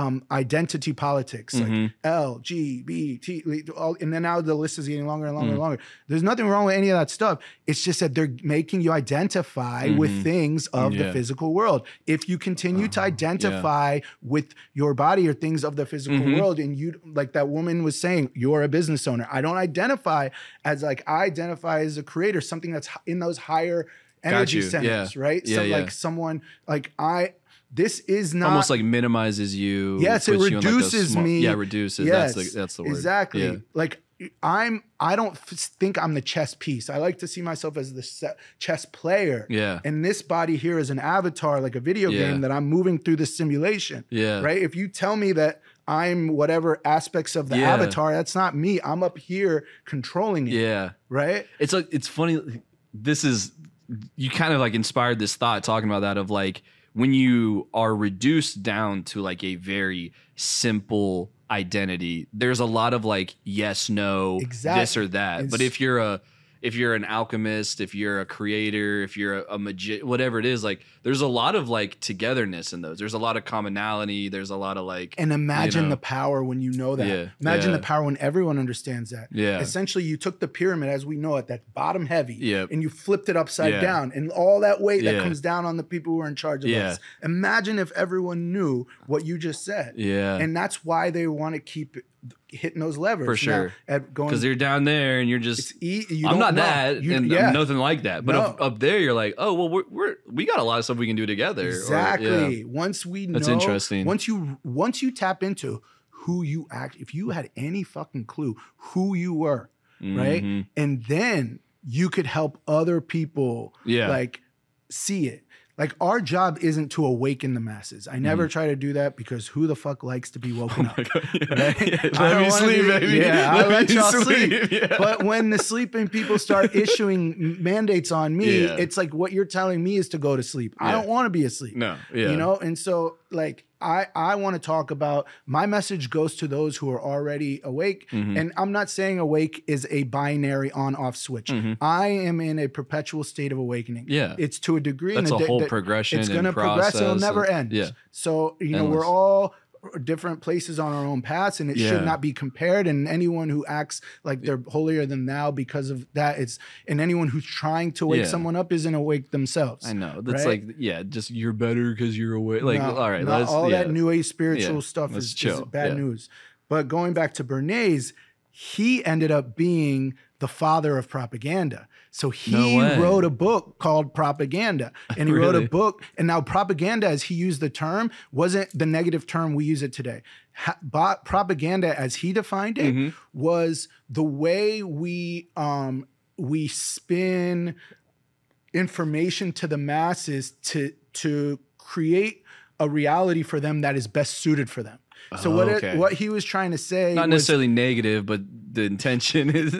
B: um, identity politics, like
A: Mhm.
B: L, G, B, T, all, and then now the list is getting longer and longer
A: Mm.
B: and longer. There's nothing wrong with any of that stuff. It's just that they're making you identify with
A: Mhm.
B: things of the physical world. If you continue to
A: Uh-huh.
B: identify with your body or things of the physical
A: Mhm.
B: world, and you like that woman was saying, you're a business owner. I don't identify as like I identify as a creator, something that's in those higher energy centers,
A: Yeah.
B: right?
A: Yeah,
B: so
A: yeah.
B: like someone like I. This is not
A: Almost like minimizes you.
B: Yes, it
A: you like,
B: reduces
A: small-
B: me.
A: Yeah, reduces.
B: Yes,
A: that's the that's the word.
B: Exactly.
A: Yeah.
B: Like I'm I don't f- think I'm the chess piece. I like to see myself as the chess player.
A: Yeah.
B: And this body here is an avatar, like a video
A: Yeah.
B: game that I'm moving through the simulation.
A: Yeah.
B: Right? If you tell me that I'm whatever aspects of the
A: Yeah.
B: avatar, that's not me. I'm up here controlling it.
A: Yeah.
B: Right?
A: It's like it's funny. This is you kind of like inspired this thought talking about that of like when you are reduced down to like a very simple identity. There's a lot of like yes, no, this or that. But if you're a if you're an alchemist, if you're a creator, if you're a, a magi- whatever it is, like there's a lot of like togetherness in those. There's a lot of commonality. There's a lot of like
B: And imagine
A: know.
B: the power when you know that.
A: Yeah,
B: Imagine
A: yeah.
B: the power when everyone understands that.
A: yeah,
B: Essentially, you took the pyramid as we know it, that bottom heavy,
A: Yep.
B: and you flipped it upside
A: Yeah.
B: down, and all that weight that comes down on the people who are in charge of
A: Yeah.
B: us. Imagine if everyone knew what you just said,
A: yeah.
B: and that's why they want to keep hitting those levers
A: For sure.
B: at going.
A: Because you're down there and you're just
B: e- you
A: I'm
B: don't know.
A: that,
B: You-
A: and
B: yeah,
A: I'm nothing like that. But up,
B: No.
A: up there, you're like, oh well, we're, we're we got a lot of stuff we can do together. or-
B: exactly.
A: yeah.
B: Once we know,
A: That's interesting.
B: Once you once you tap into who you act, if you had any fucking clue who you were, right?
A: Mhm.
B: and then you could help other people
A: Yeah.
B: like see it like our job isn't to awaken the masses i never try to do that because who the fuck likes to be *laughs* woken up
A: Mm-hmm. Oh my God.
B: Right? *laughs*
A: Yeah, Let me sleep,
B: be-
A: baby.
B: yeah, *laughs* I let y'all sleep.
A: Yeah.
B: but when the sleeping people start issuing mandates on me
A: Yeah.
B: it's like what you're telling me is to go to sleep i don't want to be asleep
A: no, yeah,
B: you know and so like i i want to talk about my message goes to those who are already awake
A: Mhm.
B: and i'm not saying awake is a binary on off switch
A: Mhm.
B: i am in a perpetual state of awakening
A: yeah.
B: it's to a degree
A: That's
B: and
A: a
B: di-
A: whole progression.
B: it's
A: going to
B: progress it'll never end
A: Yeah,
B: so you know
A: Endless.
B: we're all different places on our own paths and it
A: Yeah.
B: should not be compared and anyone who acts like they're holier than thou because of that it's and anyone who's trying to wake
A: Yeah.
B: someone up isn't awake themselves
A: I know. That's
B: Right?
A: like, yeah, just you're better because you're awake. Like,
B: No,
A: all right, let's
B: all
A: yeah.
B: that new age spiritual stuff is, is bad news. But going back to Bernays, he ended up being the father of propaganda. So he
A: way.
B: wrote a book called Propaganda, *laughs* and he wrote a book. And now propaganda, as he used the term, wasn't the negative term we use it today. Ha- bo- propaganda, as he defined it,
A: Mhm.
B: was the way we um, we spin information to the masses to to create a reality for them that is best suited for them. So what
A: Oh,
B: it, what he was trying to say
A: Not
B: was-
A: necessarily negative, but the intention *laughs* is.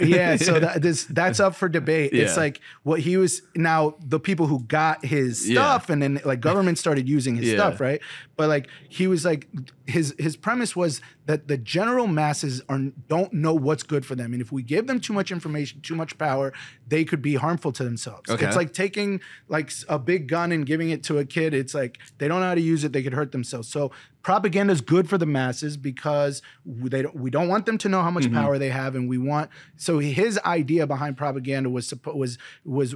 B: yeah, so that this that's up for debate. It's like what he was now the people who got his
A: Yeah.
B: stuff and then like government started using his
A: Yeah.
B: stuff, right? But like he was like his his premise was that the general masses are don't know what's good for them and if we give them too much information, too much power, they could be harmful to themselves.
A: Okay.
B: It's like taking like a big gun and giving it to a kid. It's like they don't know how to use it, they could hurt themselves. So propaganda is good for the masses because we- they don't, we don't want them to know how much
A: Mm-hmm.
B: power they have and we want so his idea behind propaganda was was was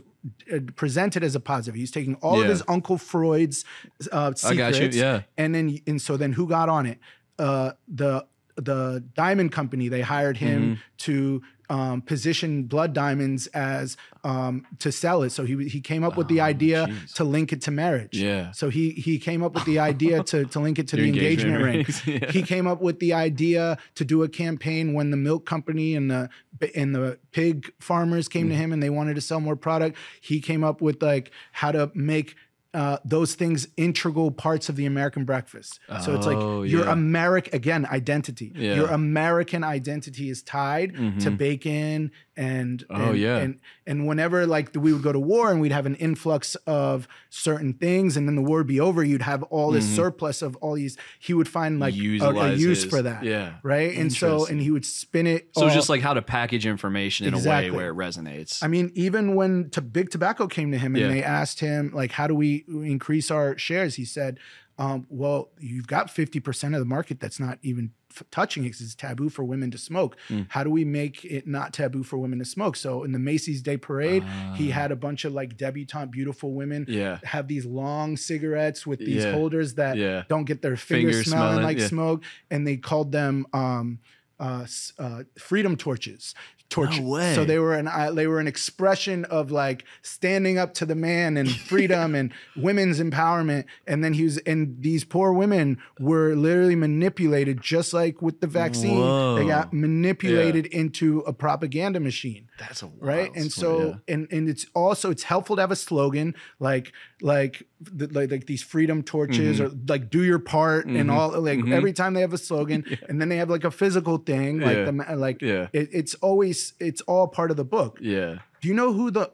B: uh, presented as a positive he's taking all of his uncle freud's uh
A: I got you,
B: secrets
A: yeah.
B: and then and so then who got on it uh the the diamond company they hired him
A: Mm-hmm.
B: to um, position blood diamonds as um, to sell it so he he came up with the idea
A: Oh,
B: to link it to marriage
A: Yeah.
B: so he he came up with the idea to to link it to the engagement,
A: engagement
B: ring.
A: rings, *laughs* yeah.
B: He came up with the idea to do a campaign when the milk company and the and the pig farmers came to
A: Mm.
B: him and they wanted to sell more product. He came up with like how to make uh, those things integral parts of the American breakfast. So it's
A: Oh,
B: like your
A: yeah.
B: American again identity.
A: Yeah.
B: Your American identity is tied to
A: Mhm.
B: bacon and
A: Oh,
B: and,
A: yeah.
B: and and whenever like we would go to war and we'd have an influx of certain things and then the war would be over, you'd have all this
A: Mhm.
B: surplus of all these. He would find like a, a use for that,
A: Yeah.
B: right? And so and he would spin it.
A: So
B: all-
A: just like how to package information in
B: Exactly.
A: a way where it resonates.
B: I mean, even when to Big Tobacco came to him and
A: Yeah.
B: they asked him, like, how do we increase our shares? He said, um, well, you've got 50% of the market that's not even f- touching it 'cause it's taboo for women to smoke.
A: Mm.
B: How do we make it not taboo for women to smoke? So in the Macy's Day Parade, he
A: Ah.
B: had a bunch of like debutante, beautiful women
A: yeah.
B: have these long cigarettes with these
A: Yeah.
B: holders that
A: Yeah.
B: don't get their fingers,
A: Fingers
B: smelling,
A: smelling,
B: like smoke, and they called them um, uh, uh, freedom torches. Torches.
A: way.
B: So they were an they were an expression of like standing up to the man and *laughs* freedom and women's empowerment. And then he was and these poor women were literally manipulated, just like with the vaccine. They got
A: Whoa.
B: manipulated into a propaganda machine
A: That's a
B: right and
A: story,
B: so and and it's also it's helpful to have a slogan like like the, like, like these freedom torches or like do your part and
A: Mhm.
B: all like
A: Mhm.
B: every time they have a slogan *laughs* and then they have like a physical thing like
A: Yeah.
B: the like
A: yeah.
B: it, it's always it's all part of the book
A: Yeah.
B: Do you know who the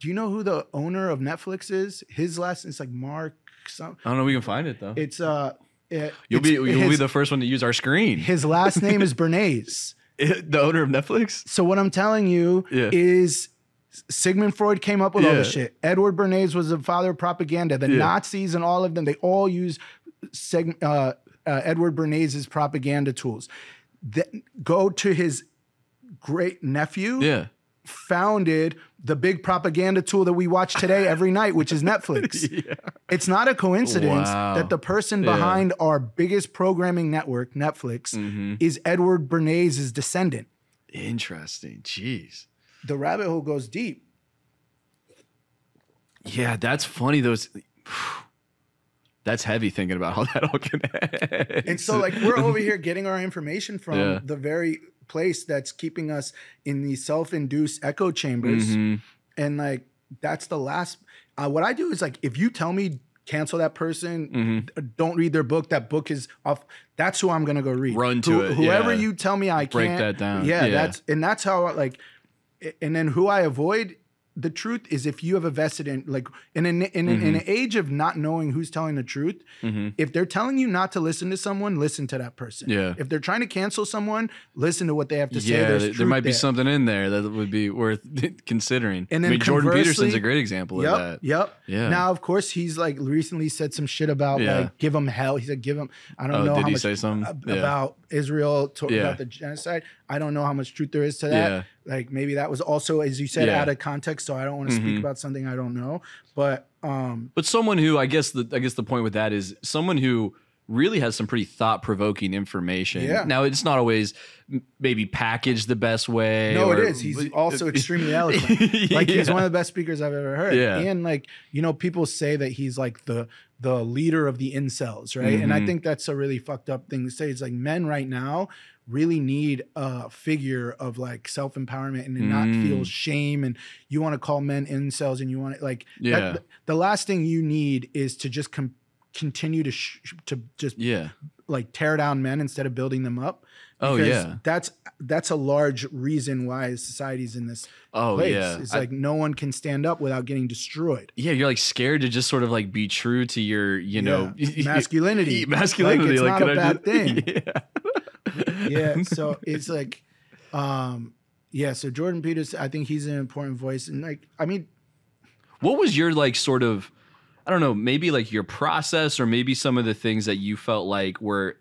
B: do you know who the owner of netflix is his last it's like mark some
A: I don't know. We can find it though.
B: it's uh it,
A: you'll be you'll be the first one to use our screen.
B: his last name is bernays *laughs*
A: the owner of Netflix.
B: So what I'm telling you
A: Yeah.
B: is Sigmund Freud came up with all
A: Yeah.
B: this shit. Edward Bernays was the father of propaganda. The
A: Yeah.
B: Nazis and all of them, they all use Seg- uh, uh, Edward Bernays' propaganda tools. Then go to his great nephew,
A: Yeah.
B: founded the big propaganda tool that we watch today every *laughs* night, which is Netflix. *laughs*
A: yeah.
B: It's not a coincidence
A: Wow.
B: that the person
A: Yeah.
B: behind our biggest programming network, Netflix,
A: hmm
B: is Edward Bernays' descendant.
A: Interesting. Jeez.
B: The rabbit hole goes deep.
A: Yeah, that's funny. Those. *sighs* That's heavy thinking about how *laughs* that all connects.
B: And so, like, we're over here getting our information from
A: Yeah.
B: the very place that's keeping us in these self-induced echo chambers.
A: Mhm.
B: And like, that's the last. Uh, what I do is like, if you tell me cancel that person,
A: Mhm.
B: don't read their book. That book is off. That's who I'm gonna go read.
A: Run to
B: Who-
A: it,
B: Whoever
A: yeah.
B: you tell me I can't break
A: that down,
B: Yeah,
A: yeah.
B: that's and that's how I, like. And then who I avoid. The truth is, if you have a vested in, like, in an in, an in an age of not knowing who's telling the truth,
A: Mhm.
B: if they're telling you not to listen to someone, listen to that person.
A: Yeah.
B: If they're trying to cancel someone, listen to what they have to say.
A: Yeah,
B: There's
A: there, might be
B: there.
A: something in there that would be worth *laughs* considering.
B: And
A: I
B: then
A: mean, Jordan Peterson's a great example
B: Yep.
A: of that.
B: Yep.
A: Yeah.
B: Now, of course, he's like recently said some shit about
A: Yeah.
B: like give him hell. He said give him. I don't
A: Oh,
B: know
A: did
B: how
A: he
B: much
A: say something? Yeah.
B: about Israel talking
A: Yeah.
B: about the genocide. I don't know how much truth there is to that.
A: Yeah.
B: Like maybe that was also, as you said,
A: Yeah.
B: out of context. So I don't want to speak
A: Mhm.
B: about something I don't know. But um,
A: But someone who I guess the I guess the point with that is someone who really has some pretty thought provoking information.
B: Yeah.
A: Now it's not always maybe packaged the best way.
B: no,
A: or-
B: it is. He's also *laughs* extremely eloquent. *laughs* like he's one of the best speakers I've ever heard.
A: Yeah.
B: And like, you know, people say that he's like the the leader of the incels, right? And I
A: Mhm.
B: think that's a really fucked up thing to say. It's like men right now really need a figure of like self-empowerment and to not
A: Mm.
B: feel shame and you want to call men incels and you want to like that- the last thing you need is to just com- continue to sh- to just
A: Yeah.
B: like tear down men instead of building them up
A: Oh yeah.
B: that's that's a large reason why society's in this
A: Oh
B: place.
A: yeah.
B: It's
A: I-
B: like no one can stand up without getting destroyed.
A: yeah, you're like scared to just sort of like be true to your, you know,
B: Yeah. *laughs* masculinity. *laughs*
A: masculinity.
B: Like, it's not
A: can
B: a
A: I
B: bad
A: just- *laughs*
B: thing.
A: Yeah.
B: Yeah. *laughs* So it's like, um, yeah. So Jordan Peters, I think he's an important voice, and like, I mean,
A: What was your like sort of I don't know, maybe like your process or maybe some of the things that you felt like were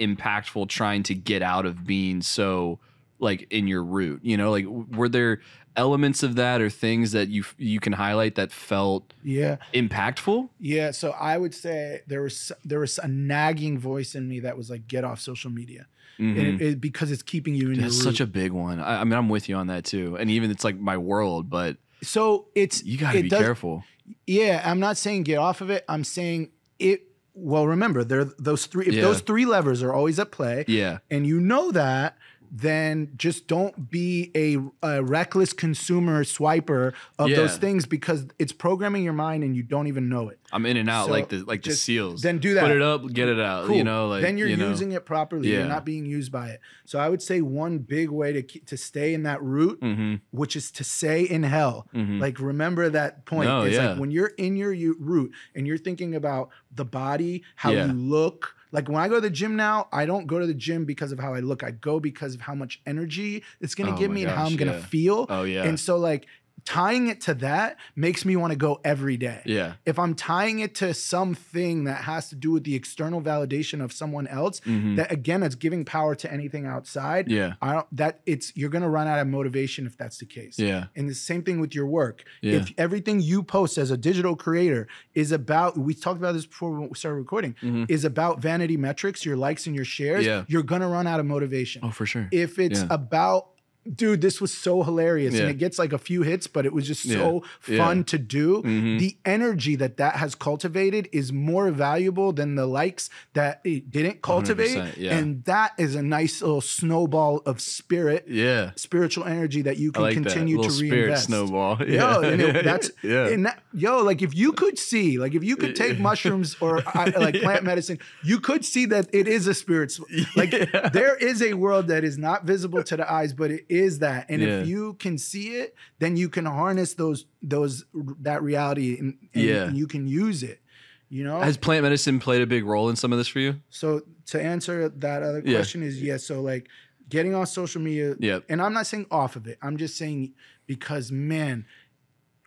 A: impactful trying to get out of being so like in your root, you know, like were there elements of that or things that you you can highlight that felt
B: yeah,
A: impactful?
B: yeah. So I would say there was there was a nagging voice in me that was like, get off social media,
A: Mhm.
B: and it, it- because it's keeping you in
A: That's such a big one. I, I mean, I'm with you on that too. And even it's like my world, but
B: so it's
A: you got to be
B: does-
A: careful.
B: Yeah, I'm not saying get off of it. I'm saying it. Well, remember there those three. If
A: Yeah.
B: those three levers are always at play,
A: Yeah.
B: and you know that, then just don't be a, a reckless consumer swiper of
A: Yeah.
B: those things because it's programming your mind and you don't even know it.
A: I'm in and out
B: So,
A: like the like the seals.
B: then do that.
A: Put it up, get it out.
B: Cool.
A: You know, like
B: then you're
A: you know.
B: using it properly. You're not being used by it. So I would say one big way to keep, to stay in that route,
A: Mm-hmm.
B: which is to say in hell.
A: Mhm.
B: Like remember that point.
A: No,
B: it's
A: yeah.
B: like when you're in your root and you're thinking about the body, how
A: Yeah.
B: you look. Like when I go to the gym now, I don't go to the gym because of how I look. I go because of how much energy it's gonna
A: Oh
B: give me and how I'm gonna feel.
A: Oh yeah.
B: And so like tying it to that makes me want to go every day
A: yeah.
B: if I'm tying it to something that has to do with the external validation of someone else,
A: Mhm.
B: that again, it's giving power to anything outside.
A: Yeah.
B: I don't that it's you're gonna run out of motivation if that's the case.
A: Yeah.
B: And the same thing with your work.
A: Yeah.
B: If everything you post as a digital creator is about, we talked about this before we started recording,
A: Mhm.
B: is about vanity metrics, your likes and your shares,
A: Yeah.
B: you're gonna run out of motivation.
A: Oh, for sure.
B: If it's
A: Yeah.
B: about dude, this was so hilarious,
A: Yeah.
B: and it gets like a few hits, but it was just so
A: Yeah.
B: fun to do.
A: Mhm.
B: The energy that that has cultivated is more valuable than the likes that it didn't cultivate,
A: yeah.
B: and that is a nice little snowball of spirit,
A: yeah.
B: spiritual energy that you can
A: like
B: continue to reinvest.
A: snowball. *laughs*
B: Yo, and it- that's *laughs*
A: yeah.
B: and that, yo, like if you could see, like if you could take *laughs* mushrooms or like plant medicine, you could see that it is a spirit. Like
A: Yeah.
B: there is a world that is not visible to the eyes, but it is that. And
A: Yeah.
B: if you can see it, then you can harness those those that reality and, and
A: Yeah.
B: you can use it. You know.
A: Has plant medicine played a big role in some of this for you?
B: so to answer that other
A: Yeah.
B: question is yes. So like getting on social media,
A: Yep.
B: and I'm not saying off of it. I'm just saying because man.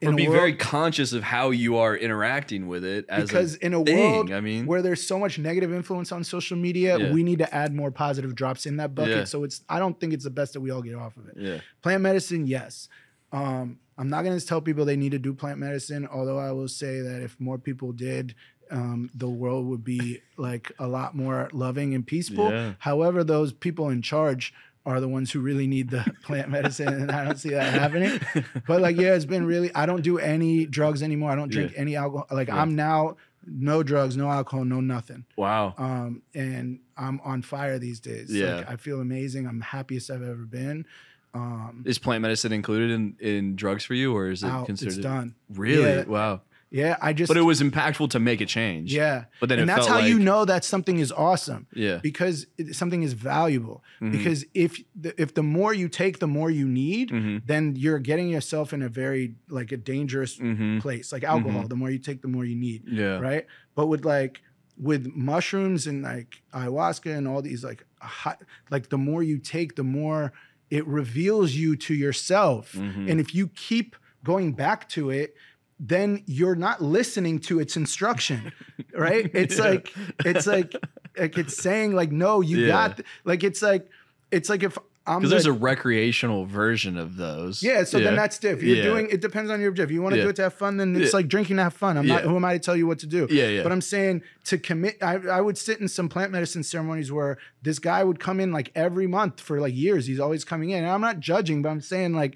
A: Or be
B: world-
A: very conscious of how you are interacting with it as
B: because
A: a
B: in a
A: thing.
B: world
A: I mean,
B: where there's so much negative influence on social media,
A: Yeah.
B: we need to add more positive drops in that bucket.
A: Yeah.
B: So it's I don't think it's the best that we all get off of it.
A: yeah.
B: Plant medicine, yes. Um, I'm not going to tell people they need to do plant medicine, although I will say that if more people did, um, the world would be like a lot more loving and peaceful.
A: Yeah.
B: However, those people in charge are the ones who really need the *laughs* plant medicine, and I don't see that happening. But like, yeah, it's been really. I don't do any drugs anymore. I don't drink
A: Yeah.
B: any alcohol. Like,
A: Yeah.
B: I'm now no drugs, no alcohol, no nothing.
A: Wow.
B: Um, and I'm on fire these days.
A: Yeah.
B: Like, I feel amazing. I'm the happiest I've ever been. Um,
A: Is plant medicine included in, in drugs for you, or is it
B: out,
A: considered?
B: it's done.
A: Really?
B: Yeah.
A: Wow.
B: Yeah, I just.
A: But it was impactful to make a change.
B: yeah,
A: But then
B: and that's how you know that something is awesome
A: Yeah.
B: because it, something is valuable.
A: Mhm.
B: Because if the, if the more you take, the more you need,
A: Mhm.
B: then you're getting yourself in a very like a dangerous
A: Mhm.
B: place. Like alcohol, the more you take, the more you need.
A: Yeah.
B: right? But with like with mushrooms and like ayahuasca and all these like hot, like the more you take, the more it reveals you to yourself.
A: Mhm.
B: And if you keep going back to it, then you're not listening to its instruction, right? *laughs* It's
A: Yeah.
B: like it's like like it's saying like no, you
A: Yeah.
B: got th- like it's like it's like if I'm
A: Because there's a recreational version of those.
B: yeah, so then that's different. You're
A: Yeah.
B: doing it depends on your objective. You want to
A: Yeah.
B: do it to have fun, then it's
A: Yeah.
B: like drinking to have fun. I'm not who am I to tell you what to do?
A: Yeah, yeah.
B: But I'm saying to commit I, I would sit in some plant medicine ceremonies where this guy would come in like every month for like years. He's always coming in. And I'm not judging, but I'm saying like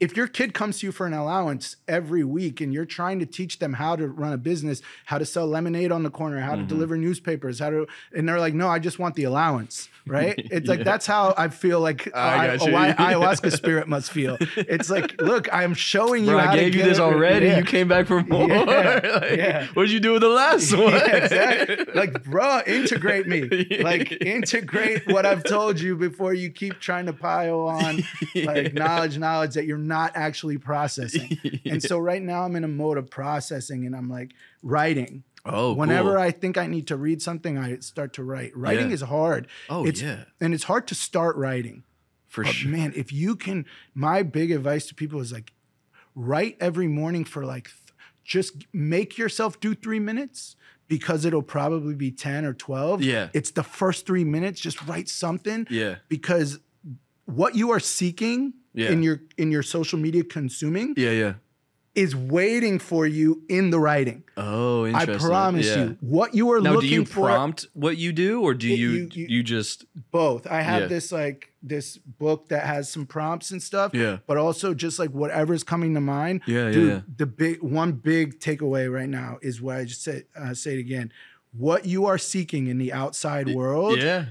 B: if your kid comes to you for an allowance every week and you're trying to teach them how to run a business, how to sell lemonade on the corner, how to
A: Mm-hmm.
B: deliver newspapers, how to, and they're like, no, I just want the allowance, right? *laughs* It's like
A: Yeah.
B: that's how I feel like
A: I uh, I,
B: why ayahuasca *laughs* spirit must feel. It's like, look, I'm showing you
A: Bro, I gave you this already.
B: Yeah.
A: You came back for more.
B: Yeah, *laughs*
A: Like,
B: yeah.
A: What'd you do with the last one?
B: Exactly. Like, bro, integrate me. Like, integrate what I've told you before you keep trying to pile on like knowledge, knowledge that you're not actually processing. And so right now I'm in a mode of processing and I'm like writing.
A: Oh,
B: Whenever
A: cool.
B: I think I need to read something, I start to write. Writing
A: Yeah.
B: is hard.
A: Oh,
B: it's,
A: yeah.
B: And it's hard to start writing.
A: for
B: But
A: sure.
B: man, if you can, my big advice to people is like, write every morning for like, th- just make yourself do three minutes because it'll probably be 10 or 12.
A: Yeah.
B: It's the first three minutes. Just write something
A: Yeah.
B: because what you are seeking
A: Yeah.
B: in your in your social media consuming
A: Yeah, yeah.
B: Is waiting for you in the writing.
A: Oh,
B: I promise
A: Yeah.
B: you. What you are
A: Now, do
B: looking
A: you
B: for
A: prompt what you do, or do you
B: you-
A: you,
B: you-
A: just
B: both. I have
A: Yeah.
B: this like this book that has some prompts and stuff.
A: Yeah.
B: But also just like whatever's coming to mind.
A: Yeah, yeah,
B: Dude,
A: yeah.
B: the big one big takeaway right now is what I just said. Uh, say it again. What you are seeking in the outside world
A: yeah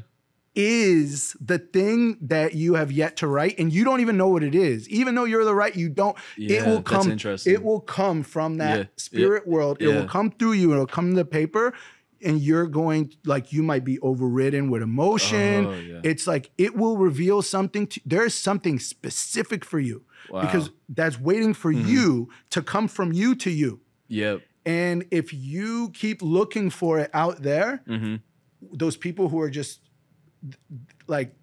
B: is the thing that you have yet to write and you don't even know what it is even though you're the right you don't it
A: Yeah,
B: will
A: that's
B: come it will come from that
A: Yeah,
B: spirit world it will come through you it'll come to the paper and you're going like you might be overridden with emotion
A: Oh,
B: it's like it will reveal something to there's something specific for you
A: Wow.
B: because that's waiting for
A: Mhm.
B: you to come from you to you
A: Yep.
B: and if you keep looking for it out there
A: Mm-hmm.
B: those people who are just like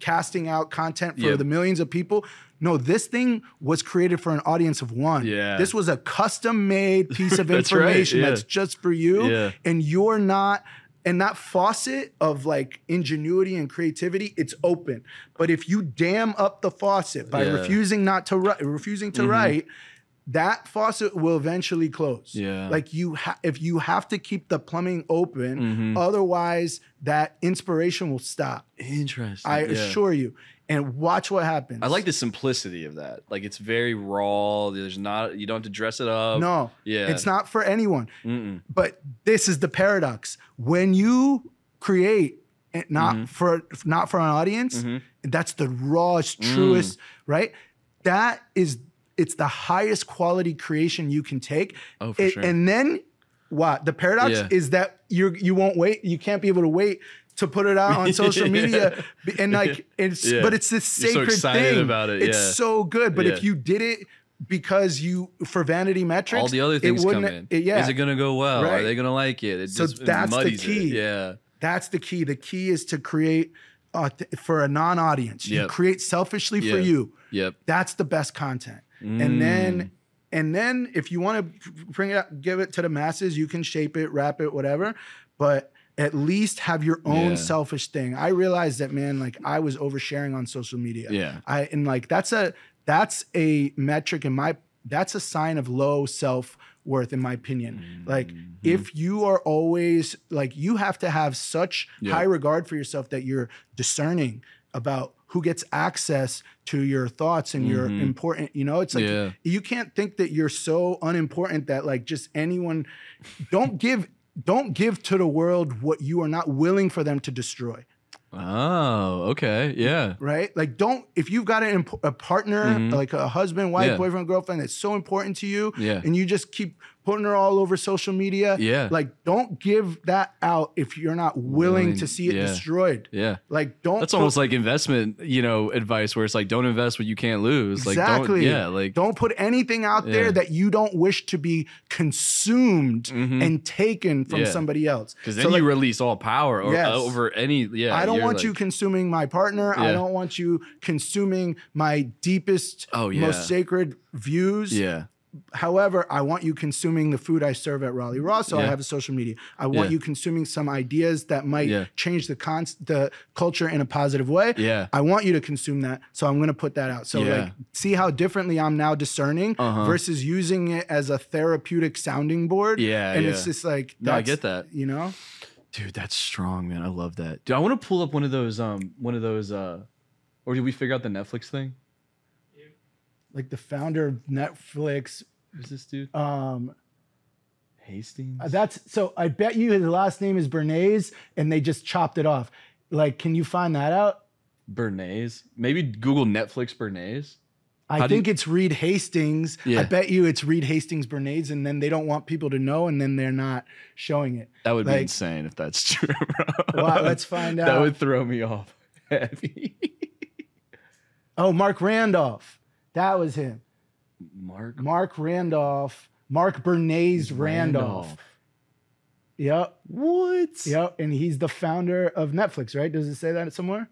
B: casting out content for
A: Yep.
B: the millions of people. No, this thing was created for an audience of one.
A: Yeah.
B: This was a custom made *laughs* piece of
A: That's right,
B: information
A: yeah.
B: that's just for you.
A: Yeah.
B: And you're not, and that faucet of like ingenuity and creativity, it's open. But if you dam up the faucet by
A: Yeah.
B: refusing not to write, refusing to
A: Mhm.
B: write, that faucet will eventually close.
A: Yeah.
B: Like you ha- if you have to keep the plumbing open,
A: Mhm.
B: otherwise that inspiration will stop.
A: Interesting.
B: I
A: yeah.
B: assure you. And watch what happens.
A: I like the simplicity of that. Like it's very raw. There's not you don't have to dress it up.
B: No,
A: Yeah.
B: it's not for anyone.
A: Mm-mm.
B: But this is the paradox. When you create and not
A: Mhm.
B: for not for an audience,
A: Mhm.
B: that's the rawest,
A: Mm.
B: truest, right? That is it's the highest quality creation you can take.
A: Oh, for
B: It-
A: sure.
B: And then what? The paradox
A: Yeah.
B: is that you you won't wait. You can't be able to wait to put it out on *laughs* social media. And like it's
A: Yeah.
B: but it's this
A: You're so
B: sacred thing.
A: about it,
B: It's
A: yeah.
B: so good. But
A: Yeah.
B: if you did it because you for vanity metrics,
A: All the other things come in.
B: it- yeah.
A: Is it gonna go well?
B: Right.
A: Are they gonna like it? It
B: So
A: just
B: that's the
A: muddies it.
B: key.
A: Yeah.
B: That's the key. The key is to create uh, for a non-audience. You create selfishly for you.
A: Yep.
B: That's the best content.
A: Mm.
B: And then and then if you want to bring it out, give it to the masses, you can shape it, wrap it, whatever. But at least have your own
A: Yeah.
B: selfish thing. I realized that man, like I was oversharing on social media.
A: Yeah.
B: I and like that's a that's a metric in my that's a sign of low self worth in my opinion. Like
A: Mhm.
B: if you are always like you have to have such
A: Yeah.
B: high regard for yourself that you're discerning about who gets access to your thoughts and your
A: Mhm.
B: important you know it's like
A: Yeah.
B: you can't think that you're so unimportant that like just anyone don't give don't give to the world what you are not willing for them to destroy
A: Oh, okay. Yeah.
B: right? Like, don't if you've got an, a partner,
A: Mhm.
B: like a husband, wife,
A: Yeah.
B: boyfriend, girlfriend that's so important to you,
A: Yeah.
B: and you just keep putting her all over social media,
A: Yeah.
B: like, don't give that out if you're not willing,
A: Willing-
B: to see it
A: yeah.
B: destroyed.
A: Yeah.
B: Like, don't.
A: That's
B: put-
A: almost like investment, you know, advice where it's like don't invest what you can't lose. Like don't
B: exactly.
A: yeah, like
B: don't put anything out there that you don't wish to be consumed
A: Mhm.
B: and taken from
A: Yeah.
B: somebody else.
A: because then
B: So,
A: you release all power or,
B: Yes.
A: over any yeah.
B: I don't want
A: like-
B: you consuming my partner. I don't want you consuming my deepest,
A: Oh, yeah.
B: most sacred views.
A: Yeah.
B: However, I want you consuming the food I serve at Raleigh Raw, so I have a social media. I want
A: Yeah.
B: you consuming some ideas that might
A: Yeah.
B: change the con- the culture in a positive way.
A: Yeah.
B: I want you to consume that, so I'm going to put that out. So
A: Yeah.
B: like, see how differently I'm now discerning
A: Uh-huh.
B: versus using it as a therapeutic sounding board.
A: Yeah,
B: and
A: yeah.
B: it's just like
A: No, I get that.
B: You know,
A: Dude, that's strong, man. I love that. Dude, I want to pull up one of those um one of those uh or did we figure out the Netflix thing?
B: Like the founder of Netflix.
A: Who's this dude?
B: Um,
A: Hastings?
B: that's so. I bet you his last name is Bernays, and they just chopped it off. Like, can you find that out?
A: Bernays. Maybe Google Netflix Bernays.
B: I
A: How
B: think it's Reed Hastings.
A: Yeah.
B: I bet you it's Reed Hastings Bernays, and then they don't want people to know, and then they're not showing it.
A: That would be insane if that's *laughs* true. Bro.
B: Wow, let's find out.
A: That would throw me off *laughs* heavy.
B: Oh, Marc Randolph. That was him.
A: Marc
B: Marc Randolph. Marc Bernays Randolph. Yep.
A: What?
B: Yep. And he's the founder of Netflix, right? Does it say that somewhere?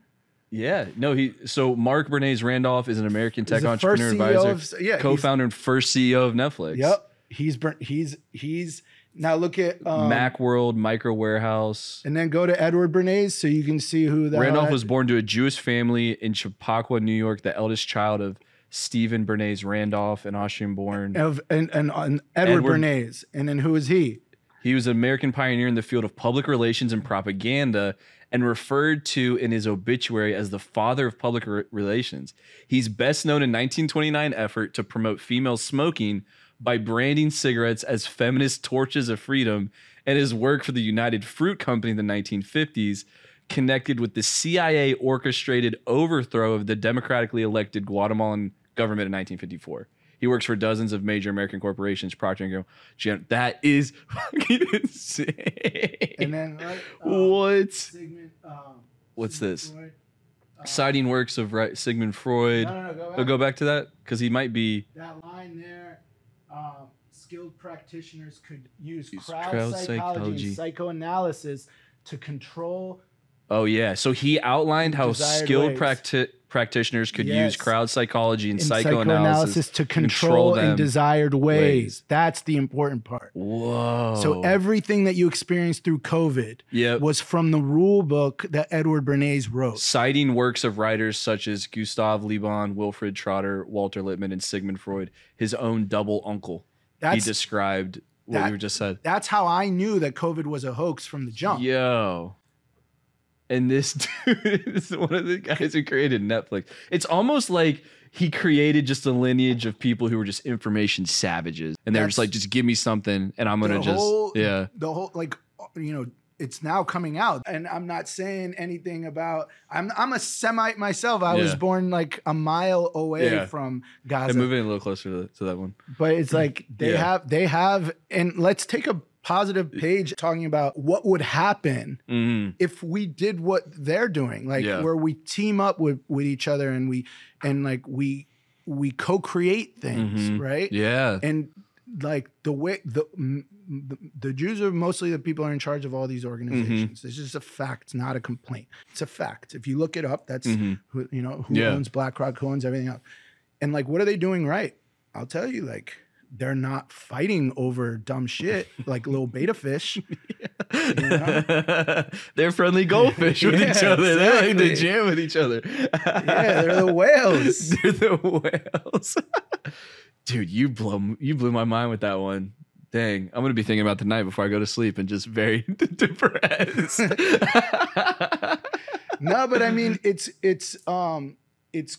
A: Yeah. No, he so Marc Bernays Randolph is an American tech
B: He's the first
A: entrepreneur
B: CEO
A: advisor,
B: of- yeah,
A: co-founder and first CEO of Netflix.
B: Yep. He's burnt. He's he's now look at um,
A: Macworld Micro Warehouse.
B: and then go to Edward Bernays so you can see who that
A: Randolph was born to a Jewish family in Chappaqua, New York, the eldest child of Stephen Bernays Randolph, an Austrian born.
B: of and, and, and Edward,
A: Edward-
B: Bernays. And then who is he?
A: He was an American pioneer in the field of public relations and propaganda and referred to in his obituary as the father of public re- relations. He's best known in 1929 effort to promote female smoking by branding cigarettes as feminist torches of freedom and his work for the United Fruit Company in the 1950s connected with the CIA orchestrated overthrow of the democratically elected Guatemalan government in 1954. He works for dozens of major American corporations, Procter and Gamble. That is *laughs* fucking insane.
B: And then right,
A: what?
B: Sigmund, um,
A: What's
B: Sigmund
A: this?
B: Freud. Uh,
A: Citing works of right, Sigmund Freud.
B: No, no, no, go back.
A: Oh, go back to that because he might be.
B: That line there, um, skilled practitioners could use
A: Use
B: crowd,
A: crowd
B: psychology,
A: psychology.
B: and psychoanalysis to control.
A: Oh yeah, so he outlined how
B: Desired
A: skilled practi- practitioners could
B: Yes.
A: use crowd psychology and
B: in
A: psychoanalysis.
B: to
A: control
B: control, in desired ways.
A: ways.
B: That's the important part.
A: Whoa!
B: So everything that you experienced through COVID
A: Yep.
B: was from the rule book that Edward Bernays wrote.
A: citing works of writers such as Gustave Le Bon, Wilfred Trotter, Walter Lippmann, and Sigmund Freud, his own double uncle.
B: That's
A: he described what
B: that-
A: you just said.
B: that's how I knew that COVID was a hoax from the jump.
A: Yo. And this *laughs* dude is one of the guys who created Netflix. It's almost like he created just a lineage of people who were just information savages. And they're just like, just give me something and I'm to just,
B: whole-
A: yeah.
B: the whole like you know it's now coming out and i'm not saying anything about i'm i'm a semite myself i was
A: Yeah.
B: born like a mile away
A: Yeah.
B: from gaza
A: moving a little closer to, to that one.
B: but it's like they
A: Yeah.
B: have they have and let's take a positive page talking about what would happen
A: Mhm.
B: if we did what they're doing like
A: Yeah.
B: where we team up with with each other and we and like we we co-create things
A: Mhm.
B: right
A: Yeah.
B: and like the way the the, the Jews are mostly the people are in charge of all these organizations. It's just a fact, not a complaint. It's a fact. If you look it up, that's
A: Mhm.
B: who you know who
A: Yeah.
B: owns BlackRock, who owns everything else. And like, what are they doing right? I'll tell you, like. They're not fighting over dumb shit *laughs* like little betta fish. *laughs* *laughs*
A: they're friendly goldfish with each
B: Yeah,
A: other. They like to jam with each other.
B: Yeah, they're the whales.
A: they're the whales. Dude, you blow you blew my mind with that one. Dang, I'm gonna be thinking about the night before I go to sleep and just very depressed.
B: no, but I mean, it's it's um it's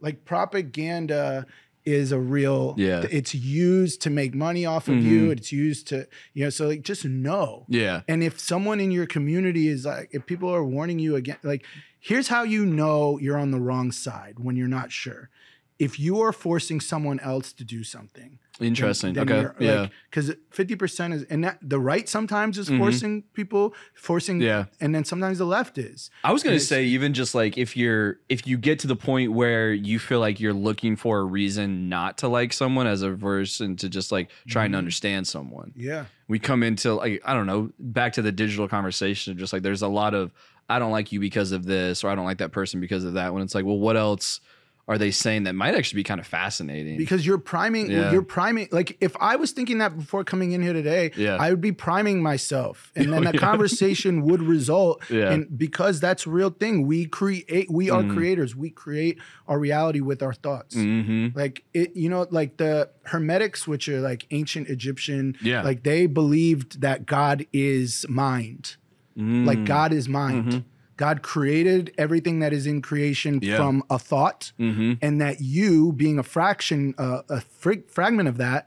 B: like propaganda is a real
A: Yeah.
B: It's used to make money off of
A: Mhm.
B: you. It's used to you know. So like, just know.
A: yeah.
B: And if someone in your community is like, if people are warning you again, like, here's how you know you're on the wrong side when you're not sure. If you are forcing someone else to do something,
A: Interesting. okay. yeah.
B: Because fifty percent is, and that the right sometimes is
A: Mhm.
B: forcing people, forcing,
A: Yeah.
B: and then sometimes the left is.
A: I was gonna say even just like if you're if you get to the point where you feel like you're looking for a reason not to like someone as a version to just like trying to
B: Mhm.
A: understand someone.
B: Yeah.
A: we come into like I don't know back to the digital conversation just like there's a lot of I don't like you because of this or I don't like that person because of that when it's like well what else are they saying that might actually be kind of fascinating
B: Because you're priming,
A: Yeah.
B: you're priming. Like if I was thinking that before coming in here today,
A: Yeah.
B: I would be priming myself, and then *laughs*
A: Oh,
B: the
A: yeah.
B: conversation would result. *laughs*
A: Yeah.
B: And because that's a real thing, we create. We are
A: Mhm.
B: creators. We create our reality with our thoughts.
A: mm-hmm.
B: Like it, you know, like the Hermetics, which are like ancient Egyptian.
A: Yeah.
B: Like they believed that God is mind.
A: Mm.
B: Like God is mind.
A: Mhm.
B: God created everything that is in creation
A: Yeah.
B: from a thought
A: mm-hmm.
B: and that you being a fraction uh, a frig- fragment of that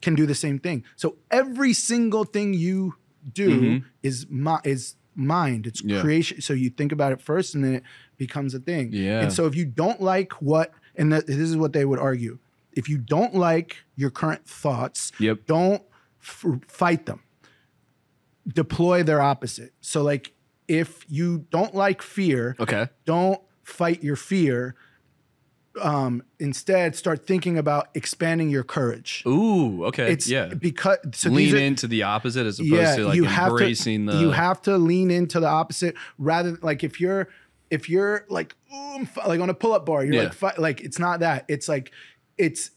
B: can do the same thing so every single thing you do
A: Mhm.
B: is mi- is mind it's
A: Yeah.
B: creation so you think about it first and then it becomes a thing
A: Yeah.
B: and so if you don't like what and th- this is what they would argue if you don't like your current thoughts
A: Yep.
B: don't f- fight them deploy their opposite so like if you don't like fear
A: Okay.
B: don't fight your fear. Um, instead, start thinking about expanding your courage.
A: Ooh. Okay.
B: It's
A: yeah.
B: because so
A: Lean
B: are,
A: into the opposite as opposed
B: yeah,
A: to like
B: you have
A: embracing
B: to
A: the.
B: you have to lean into the opposite rather like if you're if you're like ooh, like on a pull up bar, you're
A: Yeah.
B: like fi- like it's not that. It's like it's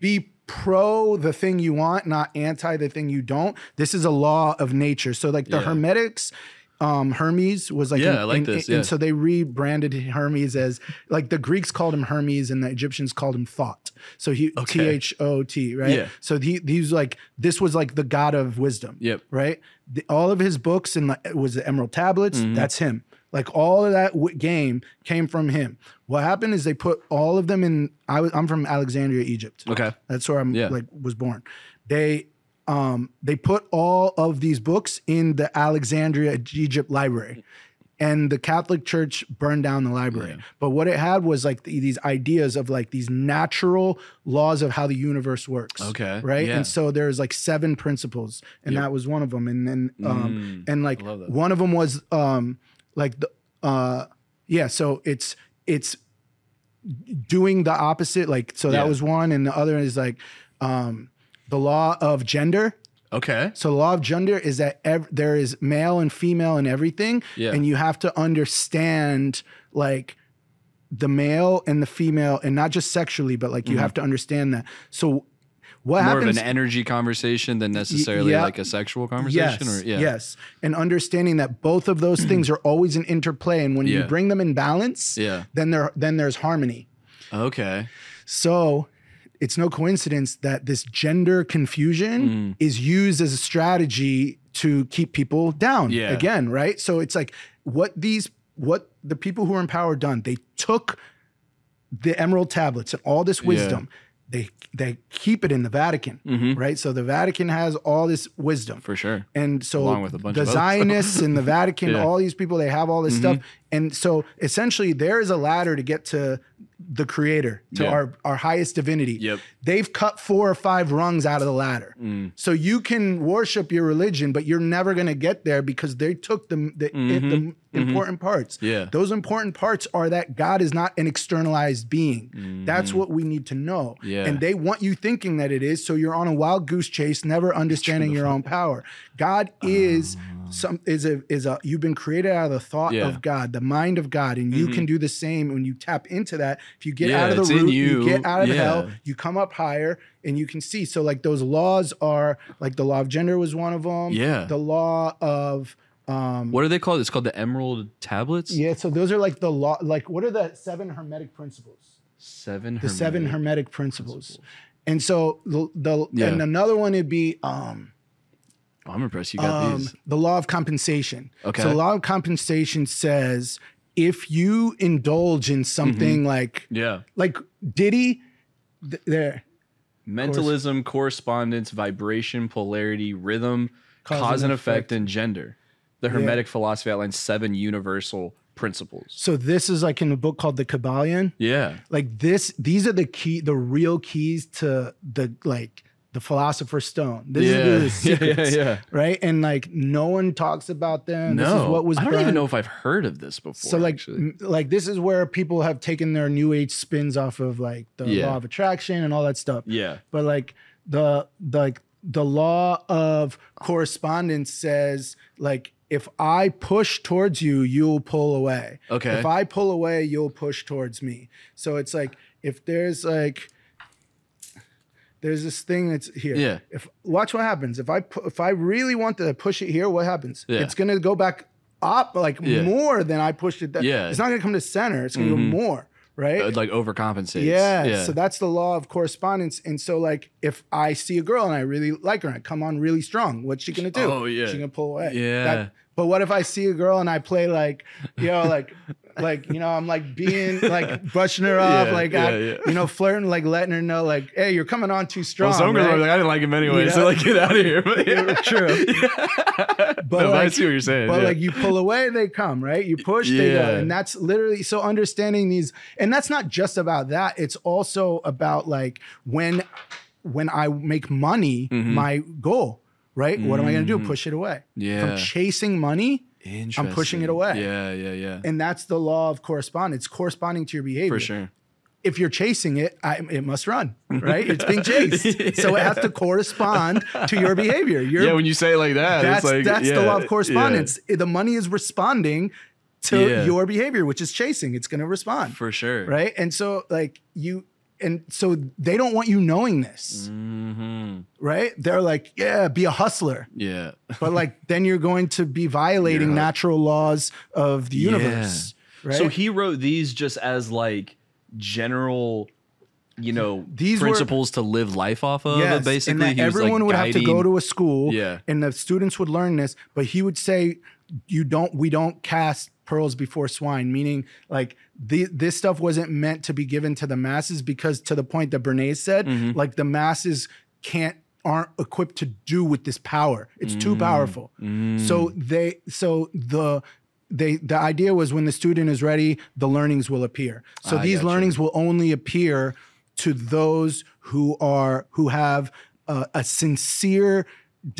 B: be pro the thing you want, not anti the thing you don't. This is a law of nature. So like the
A: Yeah.
B: Hermetics. Um, Hermes was like,
A: Yeah,
B: in-
A: I like
B: in-
A: this, yeah.
B: so they rebranded Hermes as like the Greeks called him Hermes and the Egyptians called him Thought. So he T. H O T, right?
A: Yeah.
B: So he he's like this was like the god of wisdom
A: Yep.
B: right? The, all of his books and like, was the Emerald Tablets.
A: Mhm.
B: That's him. Like all of that w- game came from him. What happened is they put all of them in. I was I'm from Alexandria, Egypt.
A: Okay.
B: That's where I'm
A: Yeah.
B: like was born. They um they put all of these books in the Alexandria Egypt library. and the Catholic Church burned down the library.
A: Yeah.
B: But what it had was like the, these ideas of like these natural laws of how the universe works.
A: Okay,
B: Right.
A: yeah.
B: And so there's like seven principles, and
A: Yep.
B: that was one of them. And then, um,
A: Mm,
B: and like
A: I love that.
B: one of them was, um, like the, uh, yeah. So it's it's doing the opposite. Like so that
A: Yeah.
B: was one, and the other is like, um, the law of gender.
A: Okay.
B: So the law of gender is that ev- there is male and female in everything,
A: Yeah.
B: and you have to understand like the male and the female, and not just sexually, but like you have to understand that. So what
A: Mm-hmm. More
B: happens?
A: of an energy conversation than necessarily
B: yeah.
A: like a sexual conversation.
B: yes,
A: or yeah.
B: yes, and understanding that both of those things are always in interplay, and when you bring them in balance,
A: Yeah.
B: then there then there's harmony.
A: Okay.
B: So it's no coincidence that this gender confusion
A: Mm.
B: is used as a strategy to keep people down
A: Yeah.
B: again, right? So it's like what these what the people who are in power done, they took the emerald tablets and all this wisdom. They they keep it in the Vatican,
A: Mhm.
B: right? So the Vatican has all this wisdom.
A: For sure.
B: And so
A: Along with a bunch
B: the
A: of.
B: Zionists and the *laughs* Vatican,
A: Yeah. Mm-hmm.
B: all these people, they have all this stuff. And so essentially there is a ladder to get to the creator, to
A: Yeah.
B: our, our highest divinity.
A: Yep.
B: They've cut four or five rungs out of the ladder.
A: Mm.
B: So you can worship your religion, but you're never going to get there because they took the, the, the important parts.
A: Mm-hmm. Yeah.
B: Those important parts are that God is not an externalized being. That's what we need to know.
A: Mm-hmm. Yeah.
B: And they want you thinking that it is. So you're on a wild goose chase, never understanding your own power. God is some is a is a you've been created out of the thought
A: Ah. Yeah. Mm-hmm.
B: of God, the mind of God, and you can do the same when you tap into that. If you get
A: Yeah,
B: out of the root, you.
A: you.
B: get out of
A: Yeah.
B: hell, you come up higher, and you can see. So like those laws are like the law of gender was one of them.
A: Yeah.
B: The law of um
A: What are they called? It's called the Emerald Tablets.
B: yeah, so those are like the law like what are the seven hermetic principles?
A: Seven.
B: the seven
A: hermetic-
B: hermetic principles. And so the, the
A: Yeah.
B: and another one would be um,
A: Oh, I'm impressed. You got
B: um,
A: these.
B: the law of compensation.
A: Okay.
B: So the law of compensation says if you indulge in something
A: Mm-hmm.
B: like
A: Yeah.
B: like Diddy, th- there
A: Mentalism, correspondence, vibration, polarity, rhythm, cause, and effect, and gender. The Hermetic philosophy outlines seven universal principles.
B: so this is like in a book called the Kybalion.
A: Yeah.
B: Like this, these are the key, the real keys to the like the philosopher's stone. This
A: yeah.
B: is the *laughs* secrets.
A: Yeah. Yeah.
B: Right. And like no one talks about them.
A: No.
B: This is what was
A: I don't even know if I've heard of this before.
B: So like m- like this is where people have taken their new age spins off of like the law of attraction and all that stuff.
A: Yeah.
B: But like the the like the law of correspondence says like if I push towards you, you'll pull away.
A: Okay.
B: If I pull away, you'll push towards me. So it's like if there's like there's this thing that's here.
A: Yeah.
B: If watch what happens. If I pu- if I really want to push it here, what happens?
A: Yeah.
B: It's gonna go back up like
A: Yeah.
B: more than I pushed it. Down.
A: Yeah.
B: It's not gonna come to center. It's gonna
A: Mhm.
B: go more. Right.
A: Uh, like overcompensates.
B: Yeah,
A: Yeah.
B: So that's the law of correspondence. And so, like, if I see a girl and I really like her and I come on really strong, what's she gonna do?
A: Oh, yeah.
B: She's gonna pull away.
A: Yeah.
B: That- but what if I see a girl and I play like, you know, like, *laughs* like you know, I'm like being *laughs* like brushing her off,
A: Yeah,
B: like,
A: yeah,
B: I-
A: yeah.
B: you know, flirting, like letting her know, like, hey, you're coming on too strong.
A: well, some girls
B: right?
A: like, I didn't like him anyway,
B: You
A: so like get out of here. But yeah.
B: True. *laughs*
A: but no, I see what you're saying.
B: But like you pull away, they come, right? You push, they go. And that's literally so understanding these, and that's not just about that. It's also about like when when I make money,
A: Mhm.
B: my goal, right? What am I gonna do?
A: Mhm.
B: Push it away.
A: yeah.
B: From chasing money,
A: Interesting.
B: I'm pushing it away.
A: Yeah, yeah, yeah.
B: and that's the law of correspondence, corresponding to your behavior.
A: For sure.
B: If you're chasing it, I, it must run, right? It's being chased. *laughs* So it has to correspond to your behavior. Your
A: yeah, when you say it like that,
B: that's
A: it's like
B: that's the law of correspondence. The money is responding to
A: Yeah.
B: your behavior, which is chasing. It's going to respond,
A: for sure.
B: right? And so, like you, and so they don't want you knowing this,
A: hmm
B: right? They're like, yeah, be a hustler,
A: Yeah.
B: but like *laughs* then you're going to be violating
A: Yeah.
B: natural laws of the
A: Yeah.
B: universe, right?
A: So he wrote these just as like general, you know,
B: These were-
A: principles to live life off of.
B: Yes,
A: basically,
B: and
A: was, like,
B: everyone would have to go to a school,
A: Yeah.
B: and the students would learn this. But he would say, "You don't. We don't cast pearls before swine." Meaning, like the, this stuff wasn't meant to be given to the masses because, to the point that Bernays said,
A: Mhm.
B: like the masses can't aren't equipped to do with this power. It's too
A: Mm.
B: powerful.
A: Mm.
B: So they so the they the idea was when the student is ready, the learnings will appear. So
A: I
B: these learnings will only appear to those who are who have uh, a sincere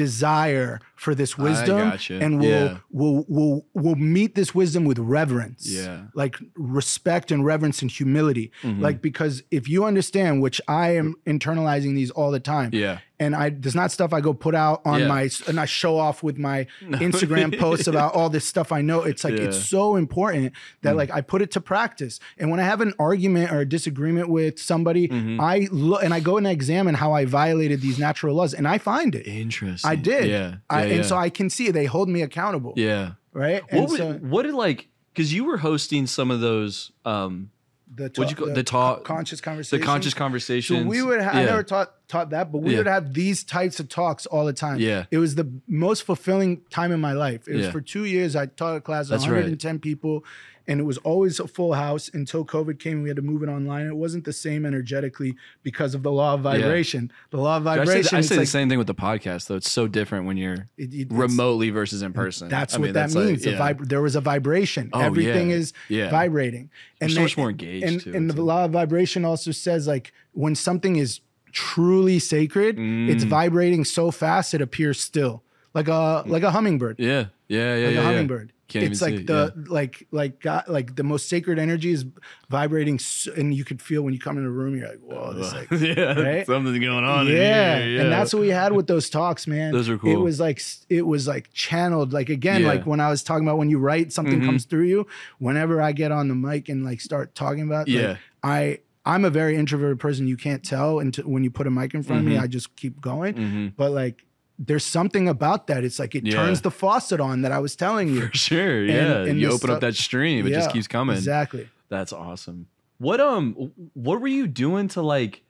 B: desire for this wisdom and will
A: Yeah.
B: will we'll we'll meet this wisdom with reverence
A: Yeah.
B: like respect and reverence and humility
A: Mhm.
B: like because if you understand which i am internalizing these all the time
A: yeah.
B: and I there's not stuff I go put out on
A: Yeah.
B: my and I show off with my Instagram posts *laughs* about all this stuff I know. It's like it's so important that
A: Mm.
B: like I put it to practice. And when I have an argument or a disagreement with somebody,
A: Mhm.
B: I look and I go and I examine how I violated these natural laws, and I find it.
A: Interesting.
B: I did.
A: Yeah.
B: I,
A: yeah,
B: and so I can see. They hold me accountable.
A: yeah.
B: Right. And
A: What would,
B: so
A: what did like because you were hosting some of those um
B: the
A: what'd you call- the talk-
B: conscious conversation the
A: conscious conversations.
B: So we would. Ha- I never taught taught that, but we
A: Yeah.
B: would have these types of talks all the time.
A: Yeah.
B: It was the most fulfilling time in my life. It was
A: Yeah.
B: for two years. I taught a class of
A: That's right.
B: 110 people, and it was always a full house until COVID came. and We had to move it online. It wasn't the same energetically because of the law of vibration. The law of
A: I say,
B: vibration.
A: I
B: it's
A: say the
B: like-
A: same thing with the podcast though. It's so different when you're
B: it- it-
A: remotely versus in person.
B: That's
A: I
B: what
A: mean,
B: that
A: that's like-
B: means. The
A: yeah.
B: vib- there was a vibration.
A: Oh,
B: Everything
A: yeah.
B: is
A: Yeah.
B: vibrating.
A: You're so much more engaged,
B: And,
A: too.
B: and
A: It's
B: the law of vibration also says like when something is truly sacred, it's
A: Mm.
B: vibrating so fast it appears still, like a like a hummingbird.
A: Yeah. Yeah. Yeah.
B: like
A: yeah,
B: a
A: yeah.
B: hummingbird.
A: Can't
B: it's like
A: it,
B: the like like God, like the most sacred energy is vibrating, s and you could feel when you come in a room. You're like, whoa, this like *laughs*
A: yeah,
B: right? *laughs*
A: something's going on. in
B: yeah.
A: here, yeah.
B: and that's what we had with those talks, man.
A: Those are cool.
B: It was like it was like channeled, like again,
A: Yeah.
B: like when I was talking about when you write, something
A: Mhm.
B: comes through you. Whenever I get on the mic and like start talking about, like,
A: Yeah.
B: I I'm a very introverted person. You can't tell until when you put a mic in front of me.
A: Mhm.
B: I just keep going.
A: Mhm.
B: But like, there's something about that. It's like it
A: Yeah.
B: turns the faucet on that I was telling you. *laughs*
A: For sure. Yeah.
B: and
A: you open up that stream, it just keeps coming.
B: Exactly.
A: That's awesome. What um what were you doing to like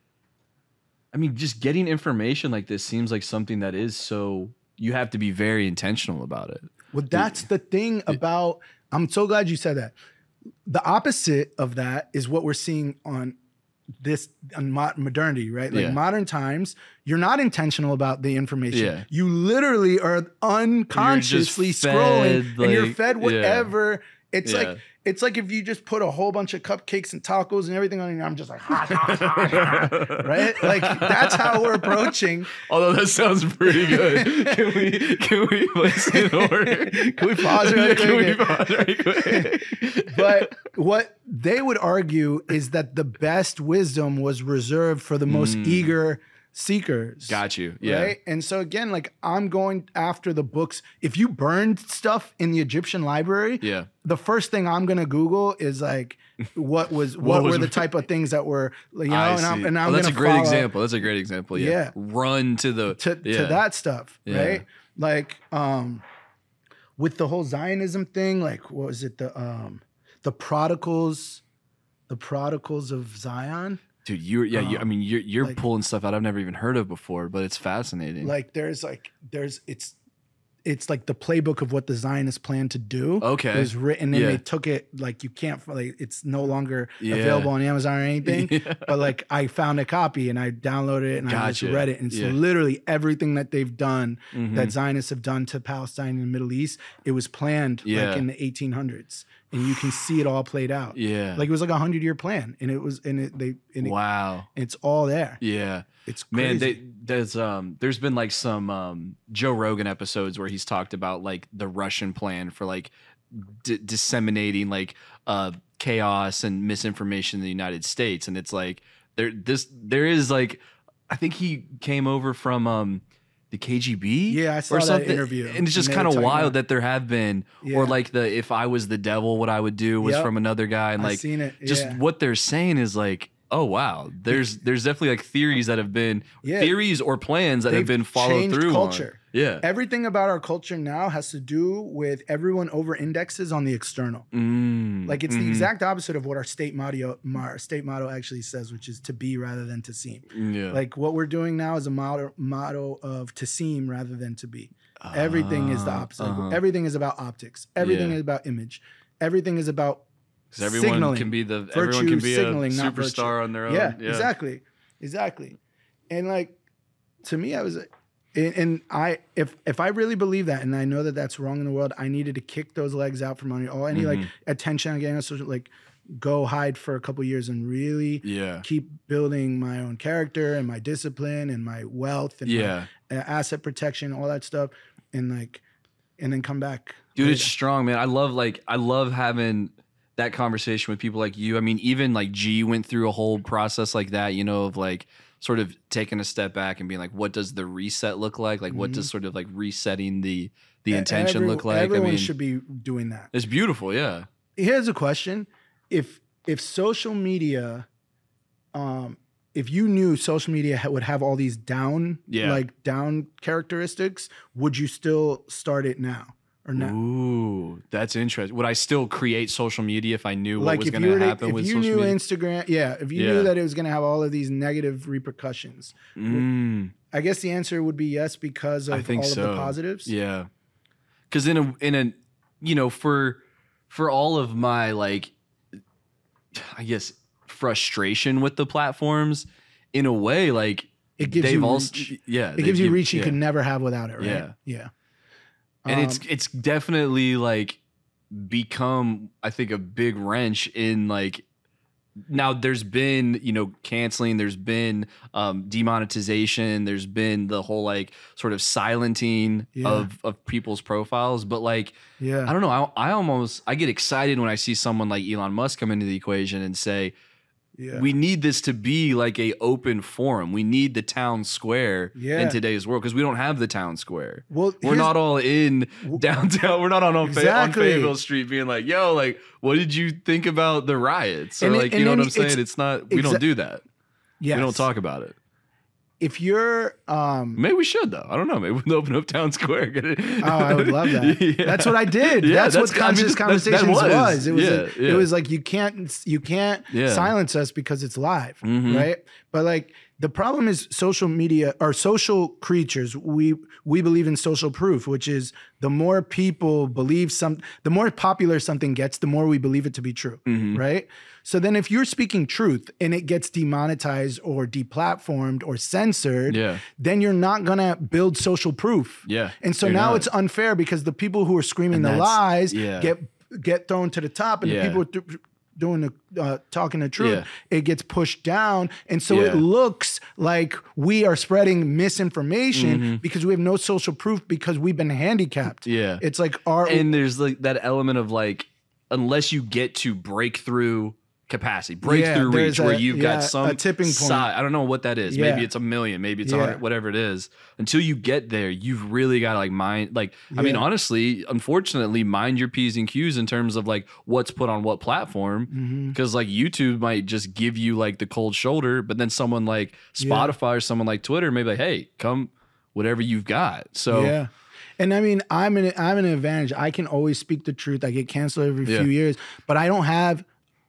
A: I mean just getting information like this seems like something that is so you have to be very intentional about it.
B: Well, that's the thing about. I'm so glad you said that. The opposite of that is what we're seeing on this modernity, right? Like
A: Yeah.
B: modern times, you're not intentional about the information.
A: Yeah.
B: You literally are unconsciously
A: fed,
B: scrolling, and you're
A: like-
B: fed whatever. It's
A: Yeah.
B: like it's like if you just put a whole bunch of cupcakes and tacos and everything on, and I'm just like, hot, hot, hot, hot, right? Like that's how we're approaching.
A: Although that sounds pretty good. *laughs* can we can we place in *laughs* order?
B: Can we pause real
A: Yeah, Can we pause right quick?
B: but what they would argue is that the best wisdom was reserved for the most
A: Mm.
B: eager seekers.
A: Got you. Yeah.
B: Right. And so again, like I'm going after the books. If you burned stuff in the Egyptian library,
A: Yeah.
B: the first thing I'm gonna Google is like *laughs* what was what,
A: What was-
B: were the *laughs* type of things that were you know,
A: I
B: and I'm and I'm
A: oh, that's a great
B: follow
A: example. That's a great example. Yeah.
B: Yeah.
A: Run to the
B: to,
A: yeah.
B: to that stuff,
A: Yeah.
B: right? Like um with the whole Zionism thing, like what was it, the um the protocols, the protocols of Zion?
A: Dude, you're yeah, you, I
B: Um,
A: mean you're you're
B: like-
A: pulling stuff out I've never even heard of before, but it's fascinating.
B: Like there's like there's it's it's like the playbook of what the Zionists plan to do.
A: Okay.
B: It was written and
A: Yeah.
B: they took it like you can't like it's no longer
A: Yeah.
B: available on Amazon or anything. *laughs*
A: Yeah.
B: But like I found a copy and I downloaded it and I just read it. And it's literally everything that they've done
A: Mhm.
B: that Zionists have done to Palestine and the Middle East. It was planned like in the 1800s, and you can see it all played out.
A: yeah.
B: Like it was like a hundred year plan, and it was and it they and it,
A: wow.
B: it's all there.
A: Yeah.
B: It's
A: Man, they, there's um there's been like some um Joe Rogan episodes where he's talked about like the Russian plan for like d- disseminating like uh chaos and misinformation in the United States and it's like there this there is like I think he came over from um the KGB
B: Yeah, I saw
A: or
B: that interview,
A: and it's just kind of wild
B: about-
A: that there have been
B: Yeah.
A: or like the if I was the devil what I would do was
B: Yep.
A: from another guy and like
B: it.
A: just what they're saying is like oh wow there's there's definitely like theories that have been
B: Yeah.
A: theories or plans that have
B: They've
A: been followed through on. Yeah
B: Everything about our culture now has to do with everyone over indexes on the external.
A: Mm,
B: Like it's
A: mhm.
B: the exact opposite of what our state motto, our state motto actually says, which is to be rather than to seem.
A: yeah
B: Like what we're doing now is a motto, motto of to seem rather than to be. Everything is the
A: Ah,
B: opposite.
A: uh-huh.
B: Everything is about optics. Everything
A: Yeah.
B: is about image. Everything is about
A: everyone
B: signaling.
A: can be the
B: Virtue
A: everyone can be
B: signaling,
A: a superstar on their own
B: yeah, exactly, exactly. And like to me, I was like, And, and I, if if I really believe that, and I know that that's wrong in the world, I needed to kick those legs out from under all any like attention I'm getting on social, like go hide for a couple years and really
A: Yeah.
B: keep building my own character and my discipline and my wealth and
A: Yeah.
B: uh, asset protection, all that stuff, and like, and then come back.
A: Dude, it's strong, man. I love like I love having that conversation with people like you. I mean, even like G went through a whole process like that, you know, of like sort of taking a step back and being like, what does the reset look like? Like, what does sort of like resetting the the intention
B: every-
A: look like? I
B: Everyone
A: mean,
B: should be doing that.
A: it's beautiful, yeah.
B: here's a question if if social media um if you knew social media would have all these down
A: Yeah.
B: like down characteristics would you still start it now or no
A: Ooh, that's interesting. Would I still create social media if I knew what
B: like
A: was
B: if
A: going to happen
B: if
A: with
B: you knew
A: media?
B: instagram yeah if you
A: Yeah.
B: knew that it was going to have all of these negative repercussions
A: Mm.
B: i guess the answer would be yes because of all of the positives
A: Yeah. Cause in a in a you know, for for all of my like I guess frustration with the platforms, in a way, like
B: it gives
A: they've
B: you
A: also
B: reach.
A: yeah.
B: it gives you
A: give-
B: reach you
A: yeah.
B: can never have without it right
A: Yeah.
B: yeah
A: and it's
B: Um,
A: it's definitely like become I think a big wrench in like now there's been you know canceling there's been um demonetization there's been the whole like sort of silencing
B: Yeah.
A: of of people's profiles but like
B: yeah
A: I don't know I, I almost I get excited when I see someone like Elon Musk come into the equation and say
B: yeah
A: we need this to be like a open forum we need the town square
B: Yeah.
A: in today's world because we don't have the town square
B: well
A: we're not all in downtown. We're not on on, Fa- on Fayetteville Street being like, "Yo, like, what did you think about the riots?" Or
B: And it-
A: like, you know what I'm saying?
B: it's-
A: It's, not. We
B: exa-
A: don't do that.
B: yes.
A: We don't talk about it.
B: If you're um
A: Maybe we should though. I don't know. Maybe we'll open up town square.
B: Oh, I would love that. *laughs*
A: Yeah.
B: That's what I did.
A: Yeah,
B: that's, what
A: I mean,
B: conscious
A: that- that
B: conversations
A: was.
B: was. It was
A: Yeah,
B: it was like you can't you can't silence us because it's live,
A: Mhm.
B: right? But like the problem is social media or social creatures. We we believe in social proof, which is the more people believe some, the more popular something gets, the more we believe it to be true,
A: Mhm.
B: right? So then, if you're speaking truth and it gets demonetized or deplatformed or censored,
A: Yeah.
B: then you're not gonna build social proof.
A: Yeah.
B: And so
A: You're
B: now
A: not.
B: it's unfair because the people who are screaming
A: And
B: the lies
A: yeah.
B: get get thrown to the top, and
A: Yeah.
B: the people doing the uh, talking the truth,
A: Yeah.
B: it gets pushed down, and so
A: Yeah.
B: it looks like we are spreading misinformation
A: Mm-hmm.
B: because we have no social proof because we've been handicapped.
A: Yeah.
B: It's like our
A: and there's like that element of like, unless you get to breakthrough capacity, breakthrough
B: there's
A: reach, where you've
B: yeah,
A: got some
B: a tipping point.
A: si- I don't know what that is.
B: Yeah.
A: Maybe it's a million. Maybe it's a
B: Yeah.
A: hundred. Whatever it is. Until you get there, you've really got to like mind. Like, I mean, honestly, unfortunately, mind your p's and q's in terms of like what's put on what platform.
B: Mm-hmm.
A: Because like YouTube might just give you like the cold shoulder, but then someone like
B: Yeah.
A: Spotify or someone like Twitter may be like, hey, come whatever you've got. So
B: Yeah. And I mean, I'm an I'm an advantage. I can always speak the truth. I get canceled every
A: Yeah.
B: few years, but I don't have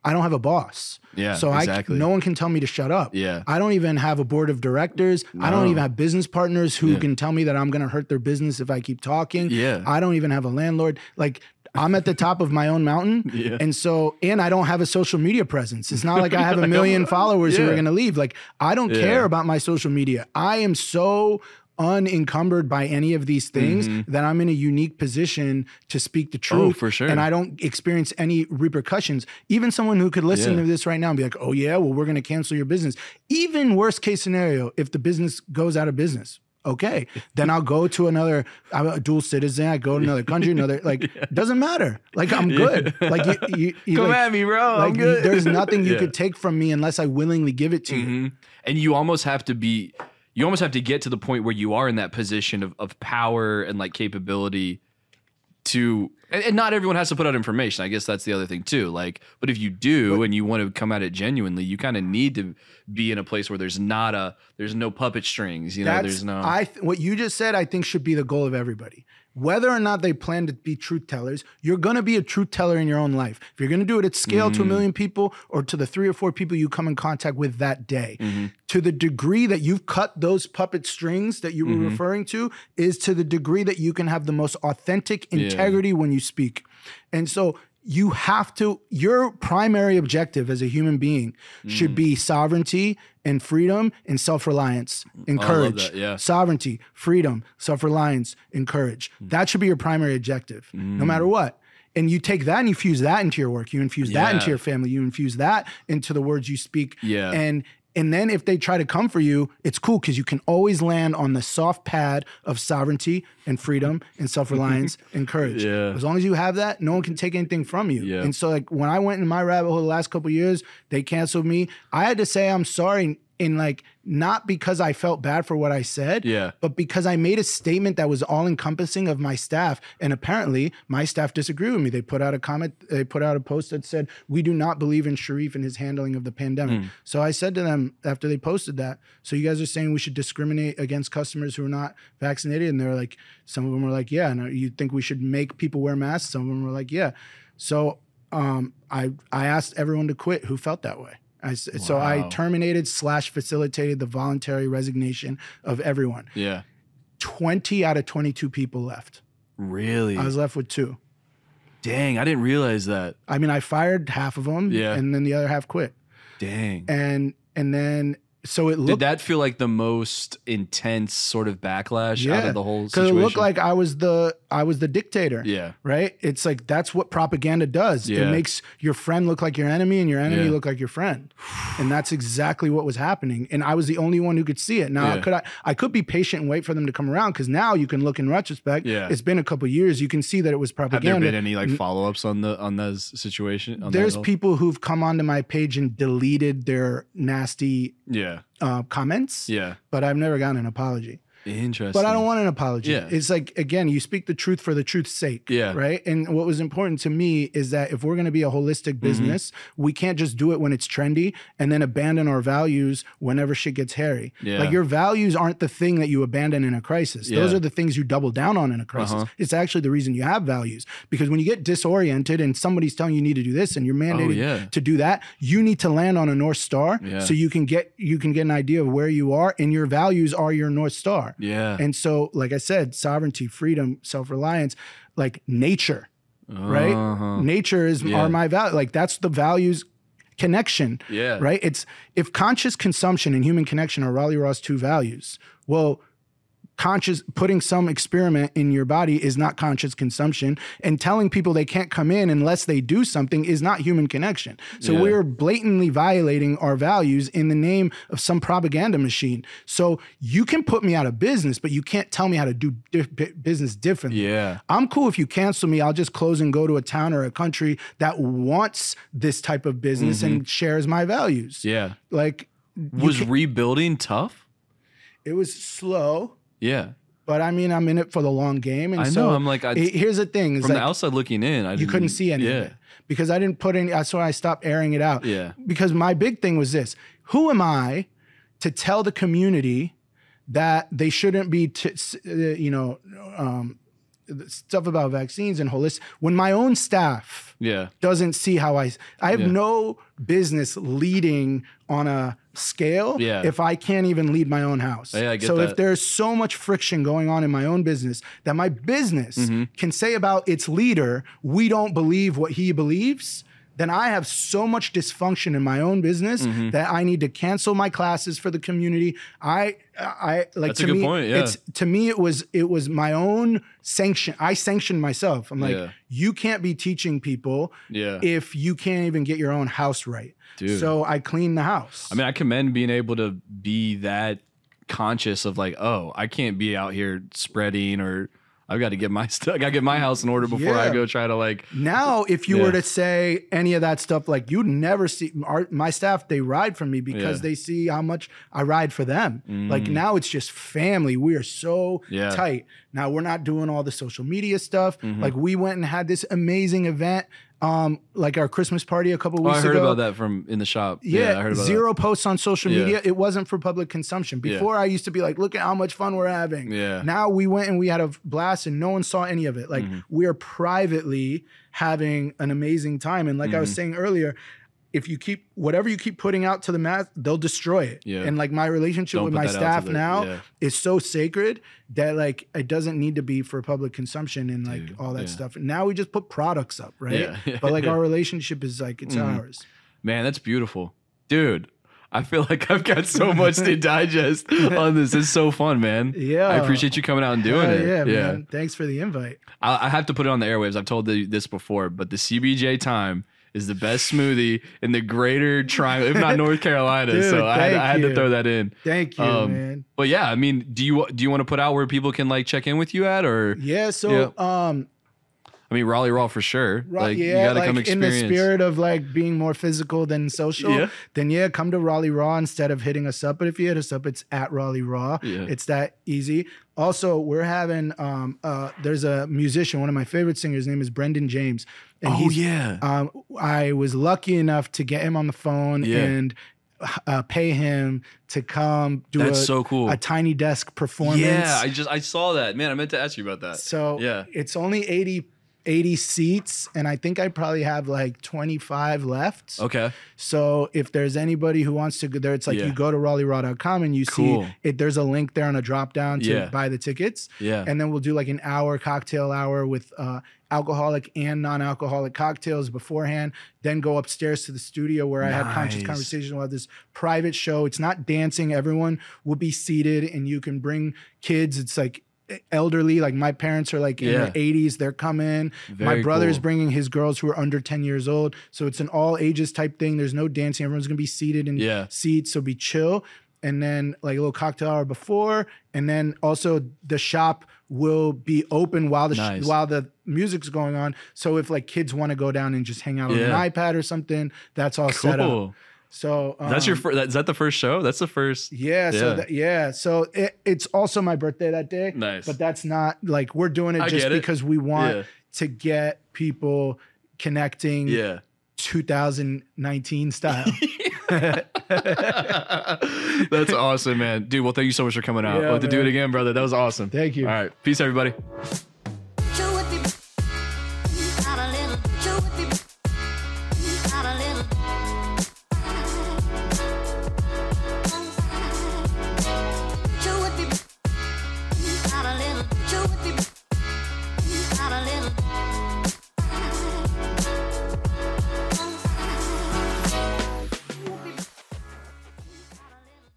B: I don't have a boss.
A: Yeah,
B: So
A: exactly.
B: I no one can tell me to shut up.
A: Yeah.
B: I don't even have a board of directors. No. I don't even have business partners who
A: Yeah.
B: can tell me that I'm going to hurt their business if I keep talking.
A: Yeah.
B: I don't even have a landlord. Like I'm at the top of my own mountain. *laughs*
A: Yeah.
B: And so, and I don't have a social media presence. It's not like I have *laughs* a million followers who are going to leave. Like I don't
A: Yeah.
B: care about my social media. I am so unencumbered by any of these things that I'm in a unique position to speak the truth.
A: Mm-hmm. Oh, for sure.
B: And I don't experience any repercussions. Even someone who could listen
A: Yeah.
B: to this right now and be like, oh, yeah, well, we're going to cancel your business. Even worst case scenario, if the business goes out of business. Okay, *laughs* then I'll go to another. I'm a dual citizen. I go to another country, another *laughs* like doesn't matter. Like I'm good. Like you, you, *laughs* you
A: Come
B: like,
A: at me, bro.
B: like
A: I'm good.
B: there's nothing you
A: Yeah.
B: could take from me unless I willingly give it to you.
A: Mhm. And you almost have to be, you almost have to get to the point where you are in that position of, of power and like capability to, and, and not everyone has to put out information. I guess that's the other thing too. Like, but if you do and you want to come at it genuinely, you kind of need to be in a place where there's not a, there's no puppet strings. You know, there's no.
B: I th- what you just said. I think should be the goal of everybody. Whether or not they plan to be truth tellers, you're going to be a truth teller in your own life. If you're going to do it at scale
A: Mm.
B: to a million people or to the three or four people you come in contact with that day,
A: Mm-hmm.
B: to the degree that you've cut those puppet strings that you were
A: Mm-hmm.
B: referring to, is to the degree that you can have the most authentic integrity when you speak. And so you have to your primary objective as a human being
A: Mm.
B: should be sovereignty and freedom and self-reliance and
A: Oh,
B: courage
A: that, yeah.
B: sovereignty freedom self-reliance and courage
A: Mm.
B: that should be your primary objective no matter what. And you take that and you fuse that into your work. You infuse that into your family. You infuse that into the words you speak.
A: Yeah.
B: and and then if they try to come for you, it's cool because you can always land on the soft pad of sovereignty and freedom and self-reliance *laughs* and courage.
A: Yeah.
B: As long as you have that, no one can take anything from you.
A: Yeah.
B: And so like when I went in my rabbit hole the last couple of years, they canceled me. I had to say I'm sorry in like not because I felt bad for what I said,
A: Yeah.
B: but because I made a statement that was all encompassing of my staff. And apparently my staff disagreed with me. They put out a comment, they put out a post that said, We do not believe in Sherif and his handling of the pandemic. So I said to them after they posted that, So you guys are saying we should discriminate against customers who are not vaccinated? And they're like, Some of them were like, Yeah. And you think we should make people wear masks? Some of them were like, Yeah. So um, I I asked everyone to quit who felt that way. I, So I terminated slash facilitated the voluntary resignation of everyone.
A: Yeah.
B: 20 out of 22 people left.
A: Really?
B: I was left with two.
A: Dang, I didn't realize that.
B: I mean, I fired half of them,
A: Yeah.
B: and then the other half quit.
A: Dang.
B: And and then so it
A: Did that feel like the most intense sort of backlash out of the whole situation.
B: because it looked like I was the I was the dictator.
A: yeah.
B: Right? It's like that's what propaganda does.
A: Yeah.
B: It makes your friend look like your enemy and your enemy
A: Yeah.
B: look like your friend. And that's exactly what was happening. And I was the only one who could see it. Now
A: Yeah.
B: could I I could be patient and wait for them to come around because now you can look in retrospect.
A: Yeah.
B: It's been a couple years. You can see that it was propaganda.
A: Have there been any like follow ups on the on those situation? On
B: There's people who've come onto my page and deleted their nasty
A: Yeah.
B: Uh, comments,
A: Yeah.
B: but I've never gotten an apology.
A: Interesting.
B: But I don't want an apology.
A: Yeah.
B: It's like again, you speak the truth for the truth's sake.
A: Yeah.
B: Right. And what was important to me is that if we're going to be a holistic
A: Mm-hmm.
B: business, we can't just do it when it's trendy and then abandon our values whenever shit gets hairy.
A: Yeah.
B: Like your values aren't the thing that you abandon in a crisis. Those are the things you double down on in a crisis.
A: Uh-huh.
B: It's actually the reason you have values because when you get disoriented and somebody's telling you you need to do this and you're mandated
A: Oh, yeah.
B: to do that, you need to land on a north star
A: Yeah.
B: so you can get you can get an idea of where you are and your values are your north star.
A: Yeah.
B: And so, like I said, sovereignty, freedom, self reliance, like nature, right?
A: Uh-huh.
B: Nature is
A: Yeah.
B: are my value. Like that's the values connection,
A: Yeah.
B: right? It's if conscious consumption and human connection are Raleigh Raw's two values. Well, conscious putting some experiment in your body is not conscious consumption and telling people they can't come in unless they do something is not human connection so
A: Yeah.
B: we're blatantly violating our values in the name of some propaganda machine so you can put me out of business but you can't tell me how to do di- business differently
A: Yeah.
B: I'm cool if you cancel me. I'll just close and go to a town or a country that wants this type of business and shares my values.
A: Mm-hmm. Yeah.
B: Like
A: Was rebuilding tough?
B: it was slow,
A: Yeah.
B: but I mean, I'm in it for the long game. And
A: I
B: so
A: know. I'm like, I,
B: it- here's the thing: is
A: from
B: like
A: the outside looking in, I
B: you couldn't
A: didn't-
B: see any
A: yeah.
B: of it because I didn't put any. That's why I stopped airing it out.
A: Yeah.
B: Because my big thing was this: Who am I to tell the community that they shouldn't be, t- s- uh, you know, um, stuff about vaccines and holistic when my own staff
A: Yeah.
B: doesn't see how I I have
A: Yeah.
B: no business leading on a scale
A: Yeah.
B: if I can't even lead my own house.
A: Yeah, I get
B: so if there's so much friction going on in my own business that my business
A: Mm-hmm.
B: can say about its leader, we don't believe what he believes, then I have so much dysfunction in my own business
A: Mm-hmm.
B: that I need to cancel my classes for the community. I I like
A: That's a
B: to
A: good
B: me
A: point, yeah.
B: it's to me it was it was my own sanction. I sanctioned myself. I'm like
A: Yeah.
B: you can't be teaching people
A: Yeah.
B: if you can't even get your own house right.
A: Dude.
B: So I cleaned the house.
A: I mean, I commend being able to be that conscious of like, oh, I can't be out here spreading or I've got to get my *laughs* stuff, I got to get my house in order before I go try to like,
B: now, if you
A: Yeah.
B: were to say any of that stuff, like you'd never see our, my staff, they ride for me because
A: Yeah. Mm.
B: they see how much I ride for them. Like now it's just family. We are so
A: Yeah.
B: tight. Now we're not doing all the social media stuff.
A: Mm-hmm.
B: Like we went and had this amazing event, um, like our Christmas party a couple weeks ago.
A: oh, I heard
B: ago.
A: about that from in the shop.
B: Yeah,
A: I heard about
B: zero posts on social
A: Yeah.
B: media. It wasn't for public consumption. Before I used to be like, look at how much fun we're having.
A: Yeah.
B: Now we went and we had a blast and no one saw any of it. Like
A: Mm-hmm.
B: we're privately having an amazing time. And like I
A: Mm-hmm.
B: was saying earlier, if you keep whatever you keep putting out to the mass, they'll destroy it.
A: Yeah.
B: And like my relationship
A: Don't
B: with my
A: that out to
B: staff
A: the-
B: now
A: yeah.
B: is so sacred that like it doesn't need to be for public consumption and like
A: Dude,
B: all that
A: yeah.
B: stuff. Now we just put products up, right?
A: Yeah. *laughs*
B: But like our relationship is like it's
A: Mhm.
B: ours.
A: Man, that's beautiful. Dude, I feel like I've got so much to *laughs* digest on this. It's so fun, man.
B: Yeah.
A: I appreciate you coming out and doing
B: Hell
A: it.
B: Yeah, man. Thanks for the invite.
A: I, I have to put it on the airwaves. I've told the, this before, but the CBJ time is the best smoothie in the greater triangle, if not North Carolina.
B: Dude,
A: so I had, I had to throw that in.
B: Thank you,
A: Um,
B: man.
A: But yeah, I mean, do you do you want to put out where people can like check in with you at, or
B: Yeah, so um
A: I mean, Raleigh Raw for sure.
B: Ra-
A: like you
B: yeah,
A: gotta
B: like
A: come
B: in the spirit of like being more physical than social,
A: Yeah.
B: then yeah, come to Raleigh Raw instead of hitting us up. But if you hit us up, it's at Raleigh Raw.
A: Yeah.
B: It's that easy. Also, we're having um uh there's a musician, one of my favorite singers, his name is Brendan James. And
A: oh
B: he's
A: yeah,
B: um I was lucky enough to get him on the phone
A: Yeah.
B: and uh, pay him to come do
A: that's
B: a,
A: so cool.
B: a tiny desk performance.
A: yeah, I just I saw that. Man, I meant to ask you about that.
B: So
A: Yeah.
B: it's only 80, 80 seats, and I think I probably have like 25 left.
A: Okay.
B: So if there's anybody who wants to go there, it's like
A: Yeah.
B: you go to RaleighRaw.com and you
A: Cool.
B: see it. There's a link there on a drop down to
A: Yeah.
B: buy the tickets.
A: Yeah.
B: And then we'll do like an hour cocktail hour with uh, alcoholic and non-alcoholic cocktails beforehand. Then go upstairs to the studio where I have conscious conversation. We'll this private show. It's not dancing. Everyone will be seated, and you can bring kids. It's like elderly. Like my parents are like in
A: Yeah.
B: their 80s. They're coming. my
A: Very
B: brother's
A: cool.
B: bringing his girls who are under 10 years old. So it's an all ages type thing. There's no dancing. Everyone's gonna be seated in
A: Yeah.
B: seats. So be chill. And then like a little cocktail hour before, and then also the shop will be open while the sh- while the music's going on. So if like kids want to go down and just hang out on an iPad or something, that's all set up.
A: Cool.
B: So
A: That's your
B: um,
A: first. Is that the first show? That's the first.
B: yeah. So
A: Yeah.
B: that, yeah. So it, it's also my birthday that day.
A: Nice.
B: But that's not like we're doing it
A: I
B: just
A: get it.
B: because we want
A: Yeah.
B: to get people connecting
A: Yeah.
B: 2019 style. *laughs*
A: That's awesome, man. Dude, well, thank you so much for coming out.
B: Yeah,
A: we'll have to do it again, brother. That was awesome.
B: Thank you.
A: All right. Peace, everybody.